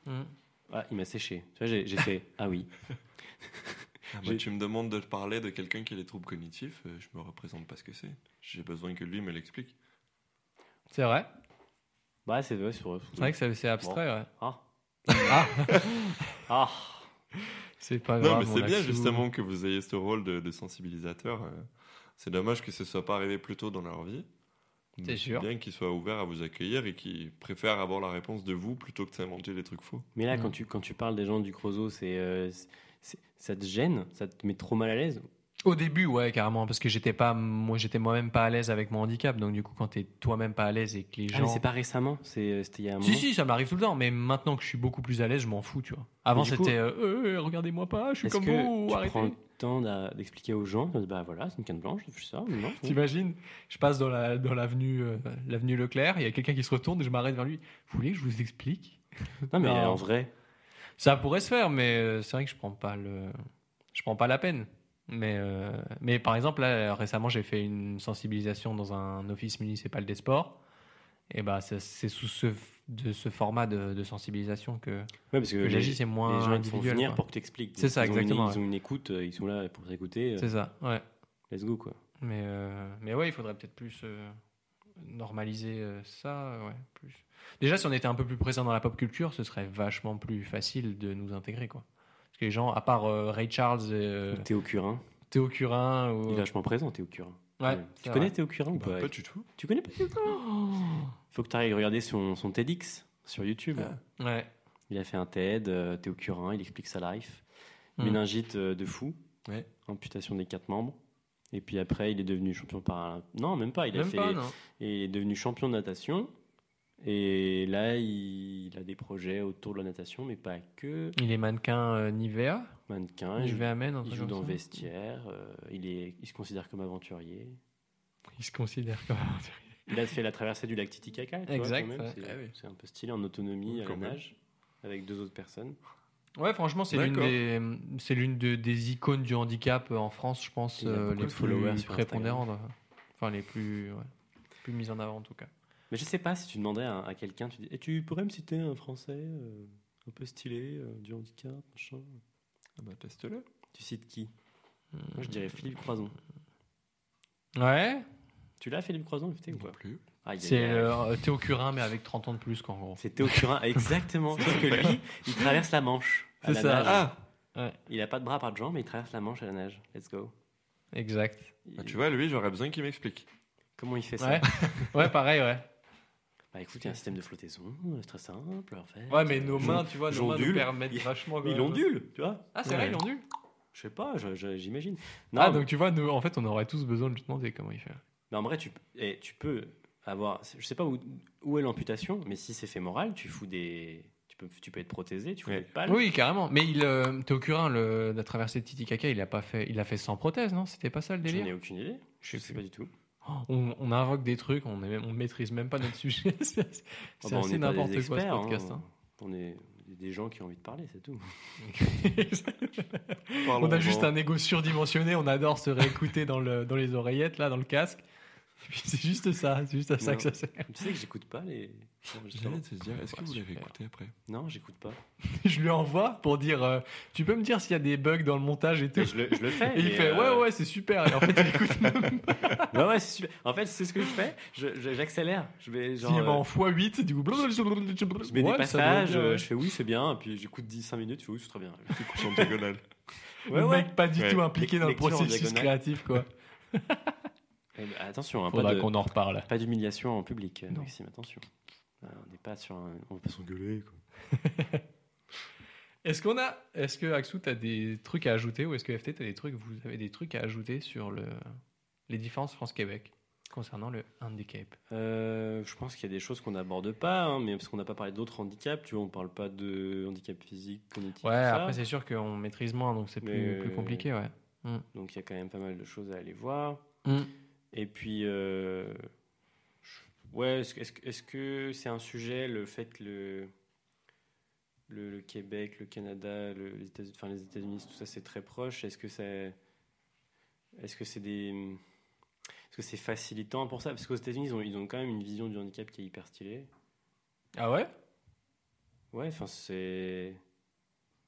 ouais. Mm. Ah, il m'a séché. Tu vois, j'ai j'ai fait. Ah oui. (laughs) Ah bah, tu me demandes de parler de quelqu'un qui a des troubles cognitifs, euh, je me représente pas ce que c'est. J'ai besoin que lui me l'explique. C'est vrai? Bah, c'est vrai, sur. C'est vrai que c'est- abstrait, ouais. Ah. Ah, (laughs) Ah. c'est pas Non, grave. mais mon c'est bien justement que vous ayez ce rôle de, de sensibilisateur. euh. C'est dommage que ce soit pas arrivé plus tôt dans leur vie. C'est Mais sûr. bien qu'ils soient ouverts à vous accueillir et qu'ils préfèrent avoir la réponse de vous plutôt que de s'inventer des trucs faux. Mais là, Mm. quand, tu, quand tu parles des gens du Creusot, c'est, euh, c'est- ça te gêne Ça te met trop mal à l'aise? Au début, ouais, carrément, parce que j'étais pas, moi, j'étais moi-même pas à l'aise avec mon handicap. Donc, du coup, quand t'es toi-même pas à l'aise et que les Ah, gens. mais c'est pas récemment c'est, C'était il y a un Si, moment? si, ça m'arrive tout le temps, mais maintenant que je suis beaucoup plus à l'aise, je m'en fous, tu vois. Avant, c'était euh, Euh, regardez-moi pas, je suis comme vous, tu arrêtez. prends le temps d'expliquer aux gens? Bah voilà, c'est une canne blanche, je fais ça. mais Non, T'imagines Je passe dans la dans l'avenue euh, l'avenue Leclerc, il y a quelqu'un qui se retourne et je m'arrête vers lui. Vous voulez que je vous explique? Non mais Non. en vrai, Ça pourrait se faire, mais euh, c'est vrai que je prends pas le je prends pas la peine. Mais euh, mais par exemple là récemment j'ai fait une sensibilisation dans un office municipal des sports. Et bah c'est sous ce de ce format de, de sensibilisation que, ouais, parce que, que les, j'agis, c'est moins les gens ils font venir quoi. pour que tu expliques. C'est ça, ils ont une- exactement, ils ont une écoute, euh, ils sont là pour t'écouter. C'est ça, ouais. Let's go quoi. Mais, euh, mais ouais, il faudrait peut-être plus euh, normaliser euh, ça. Ouais, plus. Déjà, si on était un peu plus présent dans la pop culture, ce serait vachement plus facile de nous intégrer. Quoi. Parce que les gens, à part euh, Ray Charles et euh, Théo Curin, Théo Curin. Ou... il est vachement présent, Théo Curin. Ouais, Tu connais vrai. Théo Curin ou Bah, pas pas du tout. Tu connais pas Théo Curin Il faut que tu ailles regarder son, son TEDx sur YouTube. Ah. Ouais. Il a fait un TED, euh, Théo Curin, il explique sa life. Mm. Méningite de fou, Ouais. amputation des quatre membres. Et puis après, il est devenu champion par. Non, même pas. Il, a Même fait pas, il est devenu champion de natation. Et là, il, il a des projets autour de la natation, mais pas que. Il est mannequin euh, Nivea. Mannequin, Nivea un il joue dans le vestiaire. euh, il, est, il se considère comme aventurier. Il se considère comme. Il a fait la traversée du lac Titicaca. Exact, ouais. C'est Ah oui. c'est un peu stylé en autonomie à la nage, avec deux autres personnes. Ouais, franchement, c'est l'une des, c'est l'une de- des icônes du handicap euh, en France, je pense, euh, les plus prépondérantes. euh, Enfin, les plus, ouais, plus mises en avant en tout cas. Mais je sais pas si tu demanderais à, à quelqu'un, tu dis, et tu pourrais me citer un Français euh, un peu stylé, euh, du handicap, machin? Ah bah, teste-le. Tu cites qui? Moi, je dirais Philippe Croison. Ouais, Tu l'as, Philippe Croison, ou Non pas plus. Ah, c'est euh, Théo Curin, mais avec 30 ans de plus qu'en gros. C'est Théo Curin, exactement. (laughs) Sauf que lui, il traverse la Manche. à C'est la ça. nage. Ah Il a pas de bras, pas de jambes, mais il traverse la Manche à la nage. Let's go. Exact. Bah, Tu vois, lui, j'aurais besoin qu'il m'explique. Comment il fait ça Ouais, (laughs) ouais pareil, ouais. Bah écoute, il y a un système de flottaison, c'est très simple. En fait. Ouais, mais nos mains, tu vois, nos mains nous permettent Il- vachement. Il ondule, tu vois Ah, c'est Ouais. vrai, il ondule. Je sais pas, j'imagine. Ah, donc tu vois, nous, en fait, on aurait tous besoin de lui demander comment il fait. Mais en vrai, tu, eh, tu peux avoir. Je sais pas où, où est l'amputation, mais si c'est fémoral, tu fous des. Tu peux, tu peux être prothésé, tu fous Ouais. des pales. Oui, carrément. Mais il, euh, Théo Curin, le, la traversée de Titicaca, il a pas fait, il a fait sans prothèse, non? C'était pas ça le J'en ai délire aucune idée. Je Je sais pas du tout. Oh, on, on invoque des trucs, on, est, on maîtrise même pas notre sujet. (laughs) c'est c'est bah, assez n'importe quoi ce experts, hein. podcast. hein. On est des gens qui ont envie de parler, c'est tout. (laughs) on a juste un ego surdimensionné, on adore se réécouter dans, le, dans les oreillettes, là, dans le casque. (laughs) C'est juste ça, c'est juste à ça Non. que ça sert. Tu sais que j'écoute pas les. J'allais te dire, est-ce que Ouais, vous l'avez super. écouté après? Non, j'écoute pas. (laughs) Je lui envoie pour dire euh, Tu peux me dire s'il y a des bugs dans le montage et tout je, le, je le fais. Et il fait euh, Ouais, ouais, c'est super. Et en fait, il écoute même pas. (laughs) Ouais, ouais, c'est super. En fait, c'est ce que je fais. Je- je- J'accélère. Je vais genre. Euh, en x8, du coup. je mets Ouais, des passages, bien, euh, ouais. je fais oui, c'est bien, et puis j'écoute 10-5 minutes, je fais oui, c'est très bien. En diagonale. Ouais, le ouais. mec pas du Ouais. tout impliqué dans le processus créatif, quoi. Eh ben, attention, hein, pas Faudra qu'on en reparle. pas d'humiliation en public, euh, Non. Maxime, attention. Euh, on n'est pas sur un... On va pas s'engueuler, quoi. (laughs) Est-ce qu'on a, est-ce que Axou, t'as des trucs à ajouter ou est-ce que FT, t'as des trucs, vous avez des trucs à ajouter sur le, les différences France-Québec concernant le handicap? Euh, je pense qu'il y a des choses qu'on n'aborde pas, hein, mais parce qu'on n'a pas parlé d'autres handicaps, tu vois, on parle pas de handicap physique, cognitif, Ouais, après c'est sûr qu'on maîtrise moins, donc c'est plus, Mais- plus compliqué, ouais. donc il y a quand même pas mal de choses à aller voir. Mm. Et puis, euh, ouais, est-ce que- est-ce que est-ce que c'est un sujet, le fait que le, le, le Québec, le Canada, le- les États-Unis, enfin, les États-Unis, tout ça, c'est très proche. Est-ce que c'est, est-ce que c'est des, est-ce que c'est facilitant pour ça? Parce qu'aux États-Unis, ils ont, ils ont quand même une vision du handicap qui est hyper stylée. Ah ouais? Ouais, enfin, c'est,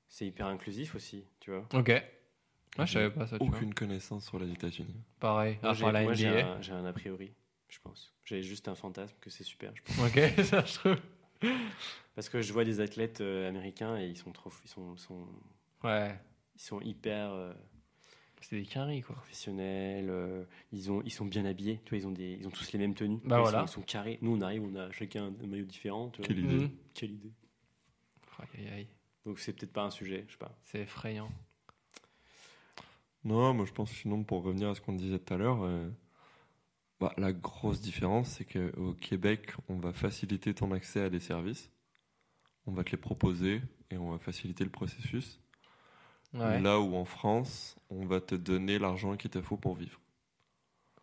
c'est hyper inclusif aussi, tu vois. Ok. Moi, je savais pas ça, tu vois. Aucune connaissance sur les États-Unis. Pareil, Moi, à j'ai, part la moi, j'ai NBA. un, j'ai un a priori, je pense. J'ai juste un fantasme que c'est super. je pense. Ok, (laughs) ça je trouve. Parce que je vois des athlètes euh, américains et ils sont trop, ils sont, sont, Ouais, ils sont hyper euh, c'est des quinries, quoi. professionnels. euh, ils ont, ils sont bien habillés. Tu vois, ils ont des, ils ont tous les mêmes tenues. Bah ils, voilà. sont, ils sont carrés. Nous, on arrive, on a chacun un maillot différent. tu vois. Quelle idée. Mhm. Quelle idée. Aïe, aïe, aïe. Donc c'est peut-être pas un sujet, je sais pas. C'est effrayant. Non, moi je pense sinon pour revenir à ce qu'on disait tout à l'heure, euh, bah, la grosse différence c'est qu'au Québec on va faciliter ton accès à des services, on va te les proposer et on va faciliter le processus. Ouais, Là où en France on va te donner l'argent qu'il te faut pour vivre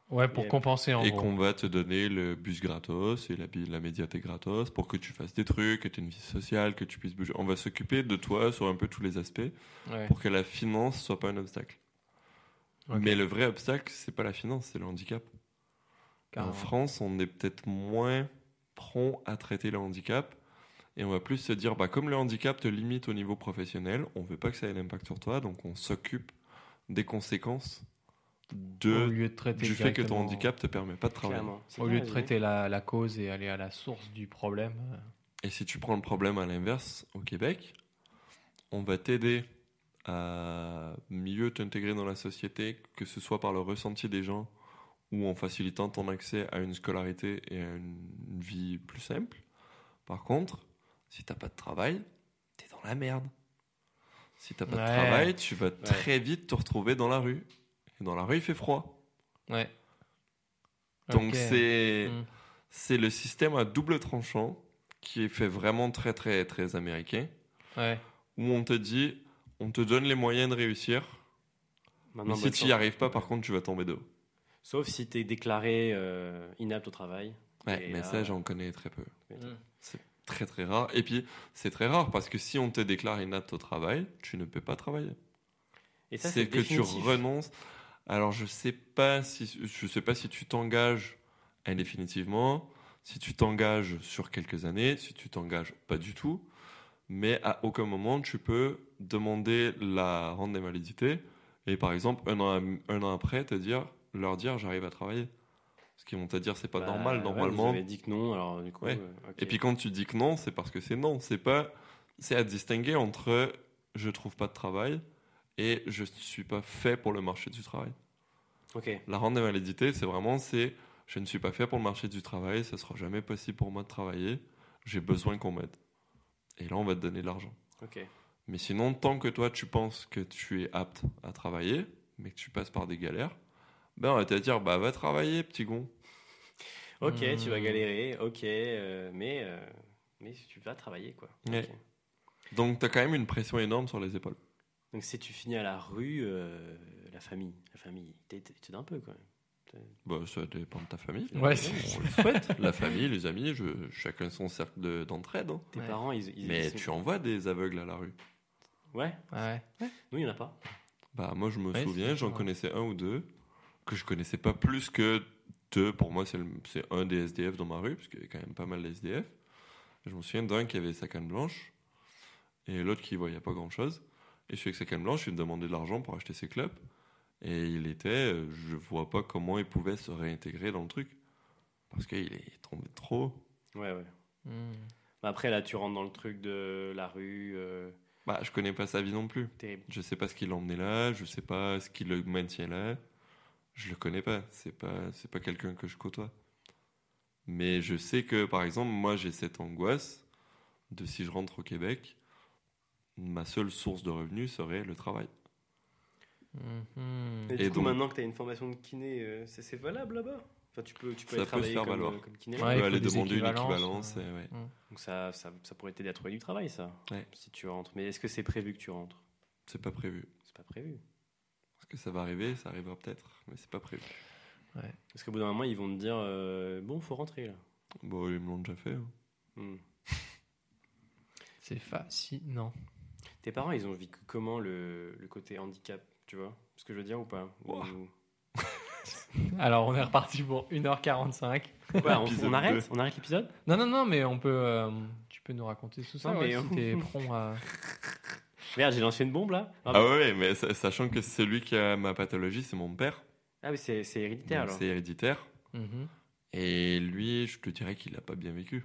ouais pour Et- compenser en et gros. qu'on va te donner le bus gratos et la, la médiathèque gratos pour que tu fasses des trucs, que tu aies une vie sociale, que tu puisses bouger. On va s'occuper de toi sur un peu tous les aspects Ouais. pour que la finance soit pas un obstacle. Mais le vrai obstacle, c'est pas la finance, c'est le handicap. En France, on est peut-être moins prompt à traiter le handicap. Et on va plus se dire, bah, comme le handicap te limite au niveau professionnel, on veut pas que ça ait d'impact sur toi, donc on s'occupe des conséquences Au de, lieu de traiter du fait que ton handicap te permet pas de travailler. Au lieu de traiter la, la cause et aller à la source du problème. euh, Et si tu prends le problème à l'inverse, au Québec, on va t'aider à mieux t'intégrer dans la société, que ce soit par le ressenti des gens ou en facilitant ton accès à une scolarité et à une vie plus simple. Par contre, si t'as pas de travail, t'es dans la merde. Si t'as pas Ouais. de travail, tu vas très vite te retrouver dans la rue. Et dans la rue, il fait froid. Ouais. Donc c'est Mm. c'est le système à double tranchant qui est fait vraiment très très très américain Ouais. où on te dit on te donne les moyens de réussir. Maintenant, mais si tu n'y arrives pas par contre tu vas tomber de haut. Sauf si tu es déclaré euh, inapte au travail. ouais, mais là- ça j'en connais très peu. Mm. très très rare. Et puis c'est très rare parce que si on te déclare inapte au travail tu ne peux pas travailler. Et ça, c'est que définitif. tu renonces. Alors je sais pas si je sais pas si tu t'engages indéfinitivement si tu t'engages sur quelques années si tu t'engages pas du tout mais à aucun moment tu peux demander la rente d'invalidité et par exemple un an, un an après te dire leur dire j'arrive à travailler. Parce qu'ils vont te dire c'est pas Bah, normal ouais, normalement. vous dit que non, alors du coup. Ouais. euh, et puis quand tu dis que non c'est parce que c'est non. C'est pas c'est à distinguer entre je trouve pas de travail et je suis pas fait pour le marché du travail. La rente d'invalidité c'est vraiment c'est je ne suis pas fait pour le marché du travail ce sera jamais possible pour moi de travailler. J'ai besoin qu'on m'aide et là on va te donner de l'argent mais sinon, tant que toi, tu penses que tu es apte à travailler, mais que tu passes par des galères, ben on va te dire, bah va travailler, petit gon. Ok, Hmm. tu vas galérer, ok, euh, mais, euh, mais tu vas travailler quoi. Ouais. Ok. Donc, tu as quand même une pression énorme sur les épaules. Donc si tu finis à la rue, euh, la famille, la famille, t'aides un peu quand même. Bah, ça dépend de ta famille. Ouais, On (laughs) le souhaite. La famille, les amis, je, chacun son cercle de- d'entraide. hein. Tes Ouais. parents, ils, ils- Mais ils sont- tu envoies des aveugles à la rue. Ouais, Ouais. nous il y en a pas. Bah, moi, je me Ouais, souviens, c'est j'en sûr. connaissais un ou deux, que je connaissais pas plus que deux. Pour moi, c'est le- c'est un des SDF dans ma rue, parce qu'il y avait quand même pas mal de SDF. Je me souviens d'un qui avait sa canne blanche, et l'autre qui voyait pas grand chose. Et celui avec sa canne blanche, il me demandait de l'argent pour acheter ses clubs. Et il était, euh, je vois pas comment il pouvait se réintégrer dans le truc. Parce qu'il est tombé trop. Ouais, ouais. Mm. Mais Après là, tu rentres dans le truc de la rue, euh, Bah, je connais pas sa vie non plus. terrible. Je sais pas ce qui l'a emmené là, je sais pas ce qui le maintient là. Je le connais pas, c'est pas c'est pas quelqu'un que je côtoie. Mais je sais que par exemple, moi j'ai cette angoisse de si je rentre au Québec, ma seule source de revenus serait le travail. Mhm. Et, Et du coup, maintenant que tu as une formation de kiné, euh, c'est valable là-bas? Enfin, tu peux, tu peux Ça aller peut se travailler faire comme, valoir. euh, comme kiné. Tu Ouais, peux aller demander une équivalence. euh. et ouais. Donc ça, ça, ça pourrait t'aider à trouver du travail, ça. Ouais. Si tu rentres. Mais est-ce que c'est prévu que tu rentres? C'est pas prévu. C'est pas prévu. Est-ce que ça va arriver Ça arrivera peut-être, mais c'est pas prévu. Parce qu'au bout d'un moment, ils vont te dire euh, bon, faut rentrer là. Bon, ils me l'ont déjà fait. hein. Hmm. (laughs) C'est fascinant. Tes parents, ils ont vécu comment le, le côté handicap, tu vois Ce que je veux dire ou pas. Ou- (laughs) Alors, on est reparti pour 1h45. Quoi, on, arrête. On arrête l'épisode? Non, non, non, mais on peut. euh, tu peux nous raconter tout ça Non, ouais, mais- si t'es prompt à. (laughs) Merde, j'ai lancé une bombe là Ah, Ah ouais, mais sa- sachant que celui qui a ma pathologie, c'est mon père. Ah oui, c'est c'est héréditaire Donc alors. C'est héréditaire. Mhm. Et lui, je te dirais qu'il n'a pas bien vécu.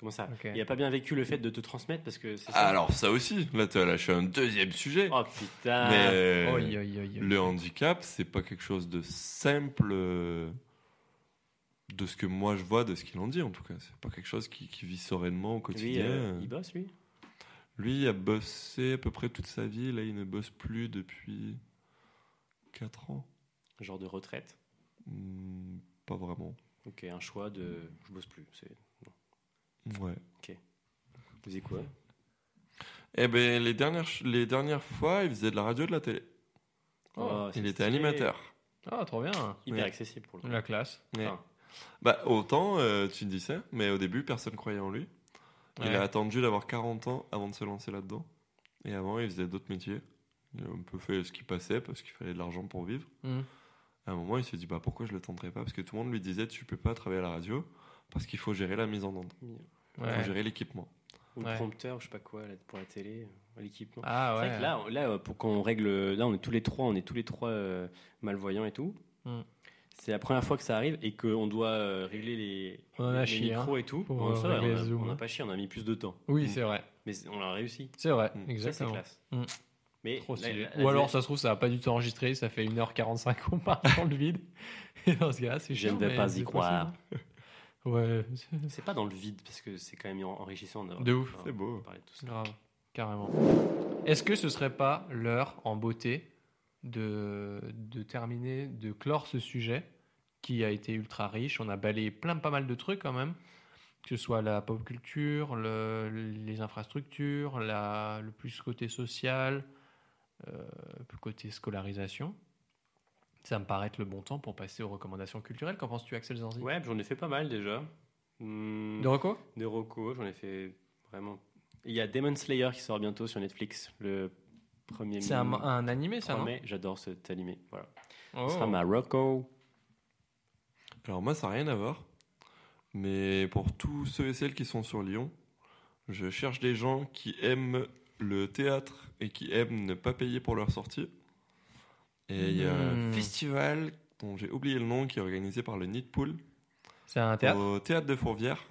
Comment ça Ok. Il a pas bien vécu le fait de te transmettre parce que c'est ça Alors ça aussi, là tu as lâché un deuxième sujet. Oh putain mais euh, Oi, oi, oi, oi. le handicap, c'est pas quelque chose de simple euh, de ce que moi je vois, de ce qu'il en dit en tout cas. C'est pas quelque chose qui, qui vit sereinement au Lui, quotidien. euh, il bosse lui? Lui a bossé à peu près toute sa vie. Là, il ne bosse plus depuis 4 ans. Genre de retraite? Hmm, pas vraiment. Ok, un choix de je bosse plus. C'est Ouais. vous dites quoi Eh ben, les dernières, les dernières fois, il faisait de la radio et de la télé. Oh, c'est il était animateur. Ah, trop bien. Hyper Ouais. accessible pour le coup. La classe. Ouais. Enfin, Bah, autant, euh, tu dis ça, mais au début, personne croyait en lui. Il Ouais. a attendu d'avoir 40 ans avant de se lancer là-dedans. Et avant, il faisait d'autres métiers. Il a un peu fait ce qui passait parce qu'il fallait de l'argent pour vivre. Mhm. À un moment, il s'est dit bah, pourquoi je le tenterais pas? Parce que tout le monde lui disait tu peux pas travailler à la radio parce qu'il faut gérer la mise en onde, il Ouais. faut gérer l'équipement. Ou Ouais. le prompteur, je sais pas quoi, là, pour la télé, l'équipement. Ah ouais. vrai que là, là, pour qu'on règle, là, on est tous les trois, on est tous les trois euh, malvoyants et tout. Mm. C'est la première fois que ça arrive et qu'on doit euh, régler les, On en a les chié, micros et tout. pour, euh, ça on a- on n'a hein. pas chié, on a mis plus de temps. Oui, Mm. c'est vrai. Mais on a réussi. C'est vrai, Mm. Ça, c'est exactement. classe. Mais Trop Ou alors, ça se trouve, ça n'a pas du tout enregistré, ça fait 1h45 qu'on parle dans le vide. Et dans ce cas-là, c'est Je chiant, ne vais pas y croire. Ouais, c'est- pas dans le vide parce que c'est quand même en- enrichissant d'avoir- De ouf. C'est beau. parlé de tout ça. grave, carrément. Est-ce que ce serait pas l'heure en beauté de, de terminer, de clore ce sujet qui a été ultra riche? On a balayé plein, pas mal de trucs quand même, que ce soit la pop culture, le- les infrastructures, la, le plus côté social, euh, plus côté scolarisation. Ça me paraît être le bon temps pour passer aux recommandations culturelles. Qu'en penses-tu, Axel Zanzi Ouais, j'en ai fait pas mal déjà. Hmm, De reco de Rocco, j'en ai fait vraiment. Il y a Demon Slayer qui sort bientôt sur Netflix, le premier C'est un, un animé, ça, 3 non? Mai. J'adore cet animé. Voilà. Oh. Ce sera ma Rocco. Alors moi, ça n'a rien à voir. Mais pour tous ceux et celles qui sont sur Lyon, je cherche des gens qui aiment le théâtre et qui aiment ne pas payer pour leur sortie. Et il y a un Hmm. festival dont j'ai oublié le nom qui est organisé par le Nidpool C'est un théâtre au théâtre de Fourvière.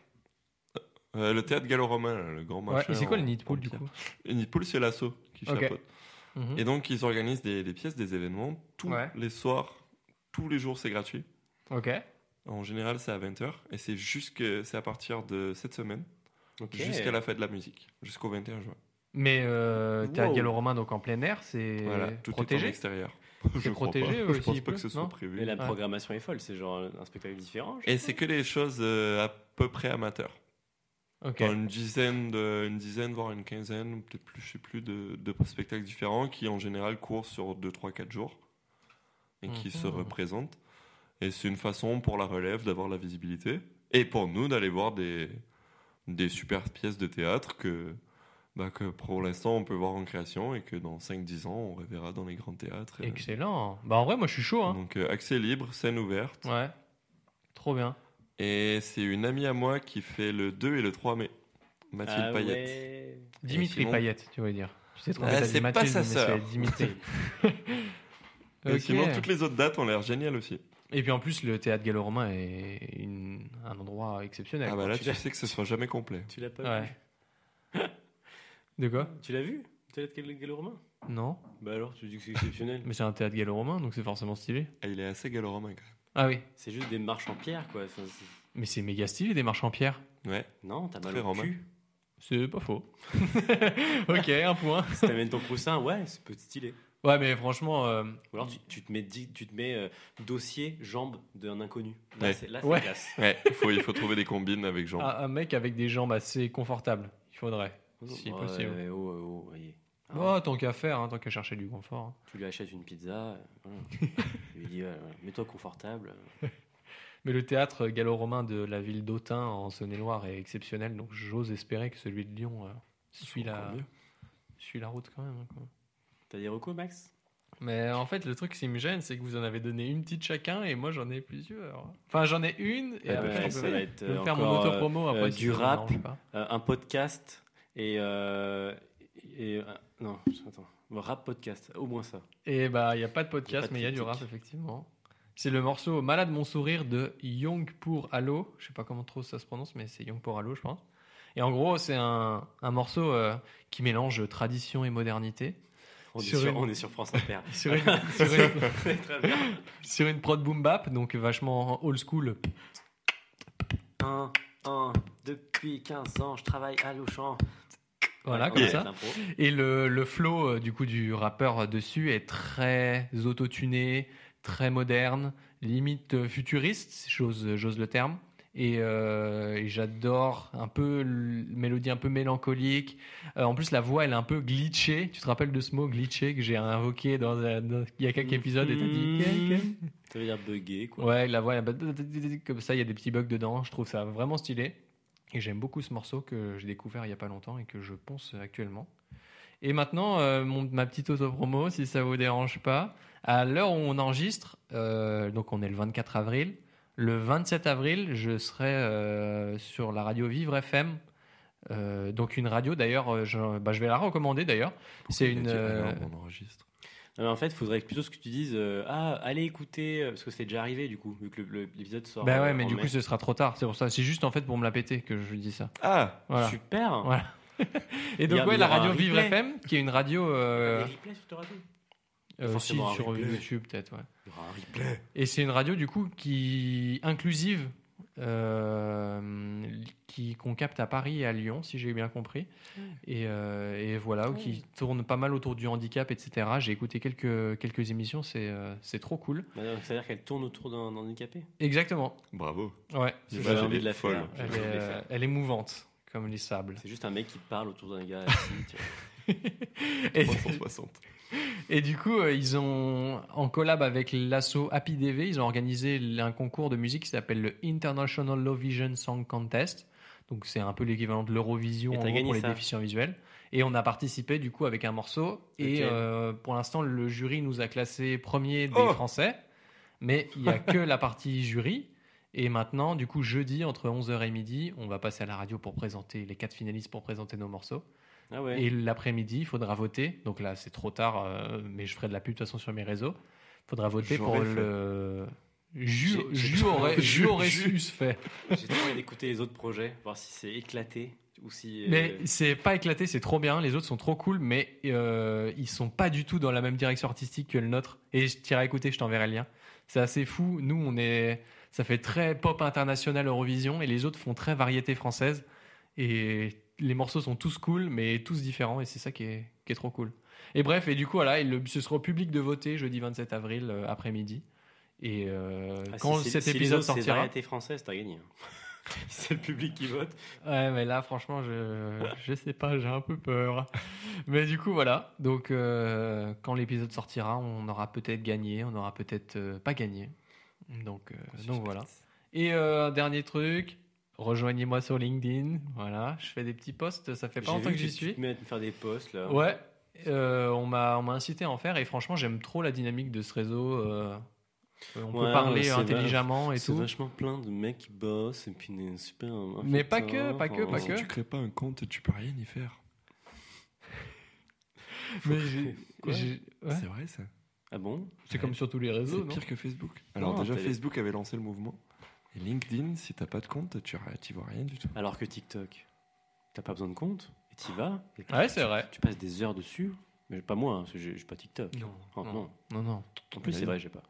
Euh, le théâtre gallo-romain, le grand Ouais, machin. et c'est quoi le en- Nid Pool en du coup Le Nidpool, c'est l'assaut qui Ok. chapeaute. Mhm. Et donc, ils organisent des, des pièces, des événements tous Ouais. les soirs, tous les jours, c'est gratuit. Ok. En général, c'est à 20h et c'est jusque c'est à partir de cette semaine jusqu'à la fête de la musique, jusqu'au 21 juin. Mais euh, théâtre Wow. gallo-romain, donc en plein air, c'est Voilà, tout est en protégé? extérieur. (laughs) Je crois protégé pas. aussi, (laughs) Je pense pas que ce soit prévu. Mais la Ouais. programmation est folle, c'est genre un spectacle différent. Et c'est que des choses euh, à peu près amateurs. Ok. Dans une dizaine, de, une dizaine, voire une quinzaine, peut-être plus, je sais plus, de, de spectacles différents qui en général courent sur 2, 3, 4 jours et qui se Mhm. représentent. Et c'est une façon pour la relève d'avoir la visibilité et pour nous d'aller voir des, des super pièces de théâtre que, bah, que pour l'instant on peut voir en création et que dans 5-10 ans on reverra dans les grands théâtres. Et- Excellent. Bah en vrai, moi je suis chaud. Hein. Donc euh, accès libre, scène ouverte. Ouais. Trop bien. Et c'est une amie à moi qui fait le 2 et le 3 mai. Mathilde Ah Payette. ouais. Dimitri sinon- Payette, tu veux dire. Je sais trop Ah, c'est pas sa sœur. Dimitri. (laughs) (laughs) Et sinon, toutes les autres dates ont l'air géniales aussi. Et puis en plus, le théâtre gallo-romain est une- un endroit exceptionnel. Ah bah là, tu sais que ce sera jamais complet. Tu l'as pas Ouais. vu (laughs) De quoi Tu l'as vu Théâtre gallo-romain? Non. Bah alors, tu dis que c'est exceptionnel. (laughs) Mais c'est un théâtre gallo-romain, donc c'est forcément stylé. Ah, il est assez gallo-romain quand Ah oui. c'est juste des marches en pierre, quoi. Enfin, Mais c'est méga stylé des marches en pierre. même. Ouais. non, t'as mal Très au romain. cul. C'est pas faux. (laughs) ok, un point. Si t'amènes ton coussin, ouais, c'est être stylé. Ouais, mais franchement, euh, Ou alors tu, tu te mets, di- tu te mets euh, dossier, jambes d'un inconnu. Là, Ouais. c'est Ouais. classe. Ouais, il faut, il faut trouver des combines avec Jean. un, un mec avec des jambes assez confortables, il faudrait. Si possible. oh, oh, oh, voyez. Hein, Oh, tant qu'à faire, hein, tant qu'à chercher du confort. hein. Tu lui achètes une pizza, euh, voilà. (laughs) tu lui dis voilà, voilà, mets-toi confortable. (laughs) Mais le théâtre gallo-romain de la ville d'Autun en Saône-et-Loire est exceptionnel, donc j'ose espérer que celui de Lyon euh, suit, la, suit route quand même. hein, quoi. T'as des recos, Max? Mais en fait, le truc qui me gêne, c'est que vous en avez donné une petite chacun et moi j'en ai plusieurs. Enfin, j'en ai une et Ouais, après, bah, je ça peux va être, euh, faire mon encore, autopromo après. euh, si du ça rap. pas. Euh, Un podcast et. euh, et euh, non, attends. Rap podcast, au moins ça. Et bah, il n'y a pas de podcast, Y a pas de mais il y a du rap, effectivement. C'est le morceau Malade mon sourire de Young pour Allo. Je sais pas comment trop ça se prononce, mais c'est Young pour Allo, je pense. Et en gros, c'est un, un morceau euh, qui mélange tradition et modernité. On, est Sur sur, une- on est sur France Inter. (laughs) Sur une, sur une- (laughs) sur une prod boom bap, donc vachement old school. Un, depuis 15 ans, je travaille à l'Auchan. Voilà, comme ça. Et le, le flow euh, du coup du rappeur dessus est très autotuné, très moderne, limite euh, futuriste, j'ose, j'ose le terme. Et, euh, et j'adore un peu mélodie un peu mélancolique. Euh, en plus, la voix elle est un peu glitchée. Tu te rappelles de ce mot glitché que j'ai invoqué dans, il y a quelques épisodes et t'as dit. Ça veut dire bugger, quoi. Ouais, la voix, elle est un peu comme ça, il y a des petits bugs dedans. Je trouve ça vraiment stylé. Et j'aime beaucoup ce morceau que j'ai découvert il y a pas longtemps et que je ponce actuellement. Et maintenant, euh, mon- ma petite auto-promo, si ça vous dérange pas. À l'heure où on enregistre, euh, donc on est le 24 avril, le 27 avril, je serai euh, sur la radio Vivre FM. Euh, donc une radio d'ailleurs, euh, je, bah, je vais la recommander d'ailleurs. C'est Il a une, dit, euh, alors, on enregistre? Non, mais en fait, il faudrait plutôt ce que tu dises euh, Ah, allez écouter, parce que c'est déjà arrivé du coup, vu que le- le- l'épisode sort. Bah ouais, mais du mai. coup ce sera trop tard. C'est pour ça. C'est juste en fait pour me la péter que je dis ça. Ah Voilà. Super Voilà. (laughs) Et Il y donc a- ouais, il y la radio Vivre. FM, qui est une radio euh, Des replays sur ta radio si, forcément un sur replay. YouTube peut-être. Ouais. Il y aura un replay. Et c'est une radio du coup qui inclusive, euh, qui qu'on capte à Paris et à Lyon, si j'ai bien compris. Et, euh, et voilà, qui tourne pas mal autour du handicap, etc. J'ai écouté quelques quelques émissions, c'est euh, c'est trop cool. Bah, donc, Ça veut dire qu'elle tourne autour d'un handicapé Exactement. Bravo. Ouais. J'ai L'image, envie de la folle. faire. Elle est, euh, faire. elle est mouvante, comme les sables. C'est juste un mec qui parle autour d'un gars assis. tu vois. (laughs) Et- 360. (laughs) Et du coup, euh, ils ont, en collab avec l'asso Happy DV, ils ont organisé un concours de musique qui s'appelle le International Low Vision Song Contest. Donc c'est un peu l'équivalent de l'Eurovision pour les ça. déficients visuels. Et on a participé du coup avec un morceau. Et euh, pour l'instant, le jury nous a classé premier des Oh Français. Mais il n'y a que la partie jury. Et maintenant, du coup, jeudi, entre 11h et midi, on va passer à la radio pour présenter les quatre finalistes pour présenter nos morceaux. Ah ouais. Et l'après-midi, il faudra voter. Donc là, c'est trop tard, euh, mais je ferai de la pub de toute façon sur mes réseaux. Il faudra voter pour fait. le. Ju, J'ai- j'ai- Ju aurait, Ju Ju- aurait Ju. su fait. J'ai trop envie d'écouter les autres projets, voir si c'est éclaté ou si. euh, Mais c'est pas éclaté, c'est trop bien. Les autres sont trop cool, mais euh, ils sont pas du tout dans la même direction artistique que le nôtre. Et je t'irai écouter, je t'enverrai le lien. C'est assez fou. Nous, on est, ça fait très pop international Eurovision, et les autres font très variété française. Et les morceaux sont tous cool, mais tous différents, et c'est ça qui est, qui est trop cool. Et bref, et du coup, voilà, le- ce sera au public de voter jeudi 27 avril euh, après-midi. Et euh, ah, si quand cet si épisode sortira, variété française, t'as gagné. hein. (laughs) c'est le public qui vote. Ouais, mais là, franchement, je, je sais pas, j'ai un peu peur. Mais du coup, voilà. Donc, euh, quand l'épisode sortira, on aura peut-être gagné, on aura peut-être pas gagné. Donc, donc voilà. Et un dernier truc, rejoignez-moi sur LinkedIn. Voilà, je fais des petits posts, ça fait pas longtemps que j'y tu- Tu suis. te faire des posts là. Ouais, euh, on m'a on m'a incité à en faire et franchement, j'aime trop la dynamique de ce réseau. euh, on peut parler c'est intelligemment et C'est tout. vachement plein de mecs qui bossent et puis des super. Mais pas que, pas que, pas enfin, que. Si tu crées pas un compte, tu peux rien y faire. (laughs) Mais ouais, C'est vrai ça. Ah bon? C'est comme sur tous les réseaux, C'est pire que Facebook. Alors Non, déjà Facebook avait lancé le mouvement. Et LinkedIn, si t'as pas de compte, tu tu vois rien du tout. Alors que TikTok, t'as pas besoin de compte et t'y vas. et Ouais, c'est vrai. Tu passes des heures dessus. Mais pas moi, hein, parce que j'ai j'ai pas TikTok. Non, Oh, non, non. non, non. En plus, c'est vrai, j'ai pas.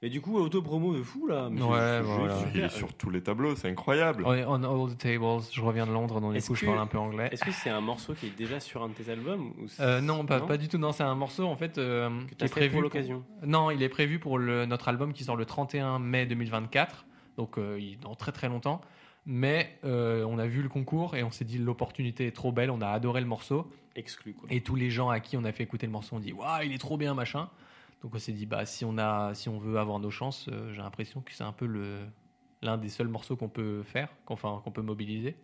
Et du coup, auto-promo de fou là. mais Ouais, voilà. Il est sur tous les tableaux, c'est incroyable. On est on all the tables. Je reviens de Londres, donc du coup, je que- parle un peu anglais. Est-ce que c'est un morceau qui est déjà sur un de tes albums ou Euh, non, pas, pas du tout. Non, c'est un morceau en fait euh, Que qui t'as est prévu pour l'occasion. Non, il est prévu pour le, notre album qui sort le 31 mai 2024, donc euh, il- dans très très longtemps. Mais euh, on a vu le concours et on s'est dit l'opportunité est trop belle, on a adoré le morceau. Exclu quoi. Et tous les gens à qui on a fait écouter le morceau ont dit Waouh, il est trop bien, machin. Donc on s'est dit bah si on a, si on veut avoir nos chances, euh, j'ai l'impression que c'est un peu le l'un des seuls morceaux qu'on peut faire, qu'on enfin, qu'on peut mobiliser.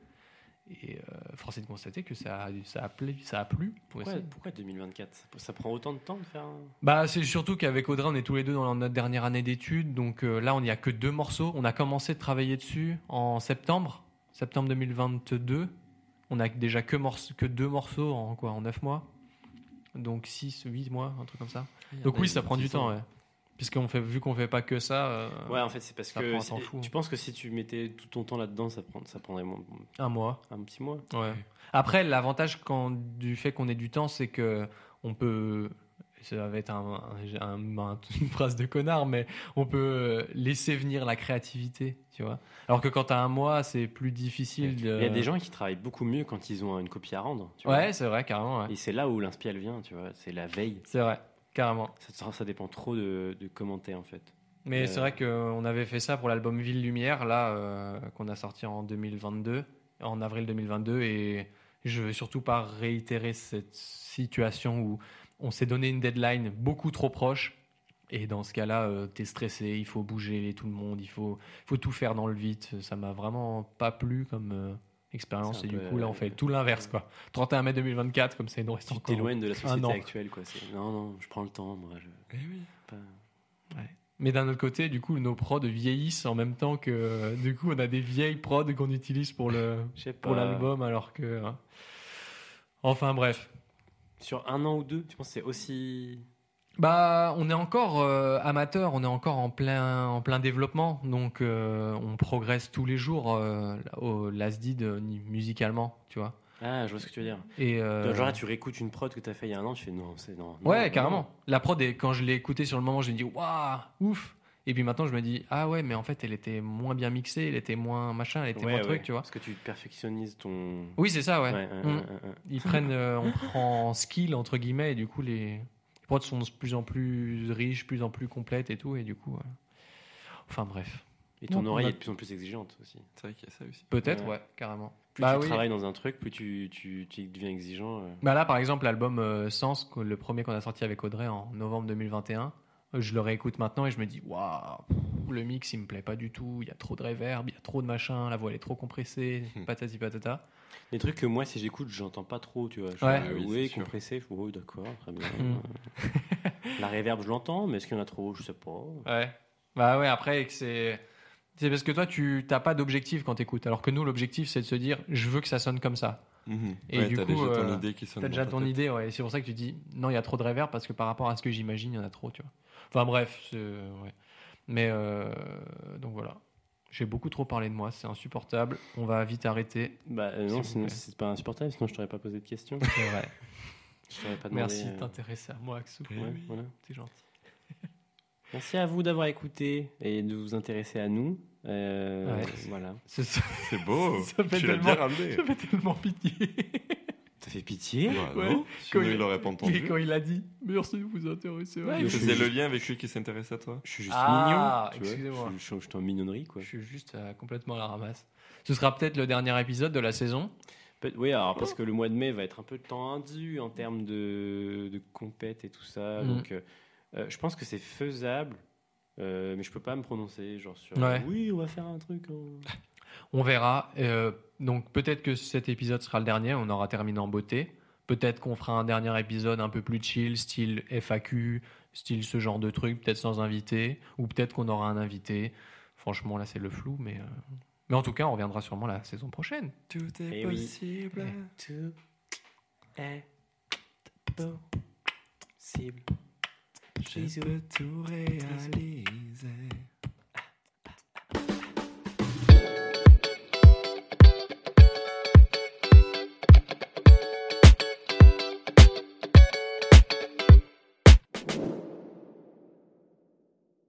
Et euh, force est de constater que ça a, ça a, plu, ça a plu. pour Pourquoi, pourquoi 2024 ça, ça prend autant de temps de faire un... Bah, c'est surtout qu'avec Audrey, on est tous les deux dans notre dernière année d'études. Donc euh, là, on n'y a que deux morceaux. On a commencé de travailler dessus en septembre, septembre 2022. On a déjà que, morce- que deux morceaux en quoi En neuf mois Donc 6, 8 mois, un truc comme ça. Donc oui, ça prend du temps, ouais. Puisqu'on fait, vu qu'on fait pas que ça, euh, Ouais, en fait, c'est parce que fou. tu penses que si tu mettais tout ton temps là-dedans, ça, prend, ça prendrait moins- un mois. un petit mois. Ouais. Après, l'avantage quand, du fait qu'on ait du temps, c'est que on peut. Ça va être un- un- un- un- une phrase de connard, mais on peut laisser venir la créativité, tu vois. Alors que quand t'as un mois, c'est plus difficile. De... Il y a des gens qui travaillent beaucoup mieux quand ils ont une copie à rendre. Tu. Ouais, c'est vrai, carrément. ouais. Et c'est là où l'inspi elle vient, tu vois. C'est la veille. C'est vrai, carrément. Ça, ça dépend trop de, de commenter en fait. Mais Euh, c'est vrai qu'on avait fait ça pour l'album Ville Lumière, là, euh, qu'on a sorti en 2022, en avril 2022, et je veux surtout pas réitérer cette situation où on s'est donné une deadline beaucoup trop proche, et dans ce cas-là, euh, t'es stressé, il faut bouger tout le monde, il faut, faut tout faire dans le vite. Ça m'a vraiment pas plu comme euh, expérience, et du coup, là, on euh, fait tout l'inverse, quoi. 31 mai 2024, comme ça, il nous reste Tu encore. t'éloignes de la société actuelle, quoi. Non, non, je prends le temps, moi. Je... Eh oui. pas- Mais d'un autre côté, du coup, nos prods vieillissent en même temps que. Du coup, on a des vieilles prods qu'on utilise pour l'album, alors que. hein. Enfin bref. Sur un an ou deux, tu penses que c'est aussi. Bah, on est encore euh, amateur, on est encore en plein en plein développement, donc euh, on progresse tous les jours euh, au Lasdid euh, musicalement, tu vois. Ah, je vois ce que tu veux dire. Et Genre là, tu réécoutes une prod que tu as fait il y a un an, tu fais non, c'est non. Ouais, non. carrément. La prod, est- quand je l'ai écoutée sur le moment, je me dis waouh, ouf. Et puis maintenant, je me dis ah ouais, mais en fait, elle était moins bien mixée, elle était moins machin, elle était Ouais, moins ouais, truc, tu vois. Parce que tu perfectionnises ton. Oui, c'est ça, ouais. Mm. Ils prennent, euh, on prend en skill entre guillemets, et du coup les les prods sont de plus en plus riches, plus en plus complètes et tout, et du coup, euh, enfin bref, Et ton oreille a- est de plus en plus exigeante aussi. C'est vrai qu'il y a ça aussi. peut-être, Ouais. ouais, carrément. Plus Bah tu oui. travailles dans un truc, plus tu, tu, tu deviens exigeant. euh. Bah là, par exemple, l'album euh, Sens, le premier qu'on a sorti avec Audrey en novembre 2021, euh, je le réécoute maintenant et je me dis waouh, le mix il me plaît pas du tout, il y a trop de reverb, il y a trop de machin, la voix elle est trop compressée, Hmm. patati patata. Des trucs que moi, si j'écoute, j'entends pas trop, tu vois. Je Ouais. oui, compressé. Je oh, d'accord, très bien. Mm. (laughs) La réverb, je l'entends, mais est-ce qu'il y en a trop? Je sais pas. Ouais. Bah ouais, après, c'est. C'est parce que toi, tu t'as pas d'objectif quand t'écoutes. Alors que nous, l'objectif, c'est de se dire, je veux que ça sonne comme ça. Mhm. Et Ouais, du coup, déjà ton euh, idée qui sonne T'as déjà ton tête. idée, ouais. Et C'est pour ça que tu dis, non, il y a trop de reverb parce que par rapport à ce que j'imagine, il y en a trop, tu vois. Enfin bref, ouais. Mais euh, donc voilà. J'ai beaucoup trop parlé de moi, c'est insupportable. On va vite arrêter. Bah euh, non, sinon, c'est pas insupportable, sinon je t'aurais pas posé de questions. C'est vrai. (laughs) Je t'aurais pas demandé. Merci de euh, t'intéresser à moi, Axou. Ouais, oui. voilà. C'est gentil. Merci à vous d'avoir écouté et de vous intéresser à nous. Euh, Ouais. Voilà. (laughs) C'est beau. (laughs) Ça fait tu l'as tellement- bien ramené. Ça fait tellement pitié. Ça fait pitié? Bah Ouais. Quand il l'aurait pas Et (laughs) entendu. quand il a dit, merci de vous intéresser Ouais, il faisait suis le lien avec lui qui s'intéresse à toi. Je suis juste Ah, mignon. excusez-moi. Je, je, je suis en mignonnerie, quoi. Je suis juste euh, complètement à la ramasse. Ce sera peut-être le dernier épisode de la saison. Peut- Oui, alors parce que le mois de mai va être un peu de temps indu en termes de, de compète et tout ça. Mm. Donc, euh, je pense que c'est faisable, mais je peux pas me prononcer genre sur. Ouais. Oui, on va faire un truc. On verra. Euh, donc peut-être que cet épisode sera le dernier. On aura terminé en beauté. Peut-être qu'on fera un dernier épisode un peu plus chill, style FAQ, style ce genre de truc, peut-être sans invité, ou peut-être qu'on aura un invité. Franchement, là, c'est le flou, mais, euh, mais en tout cas, on reviendra sûrement la saison prochaine. Tout est Eh oui. possible. Tout est possible. Je peux tout réaliser.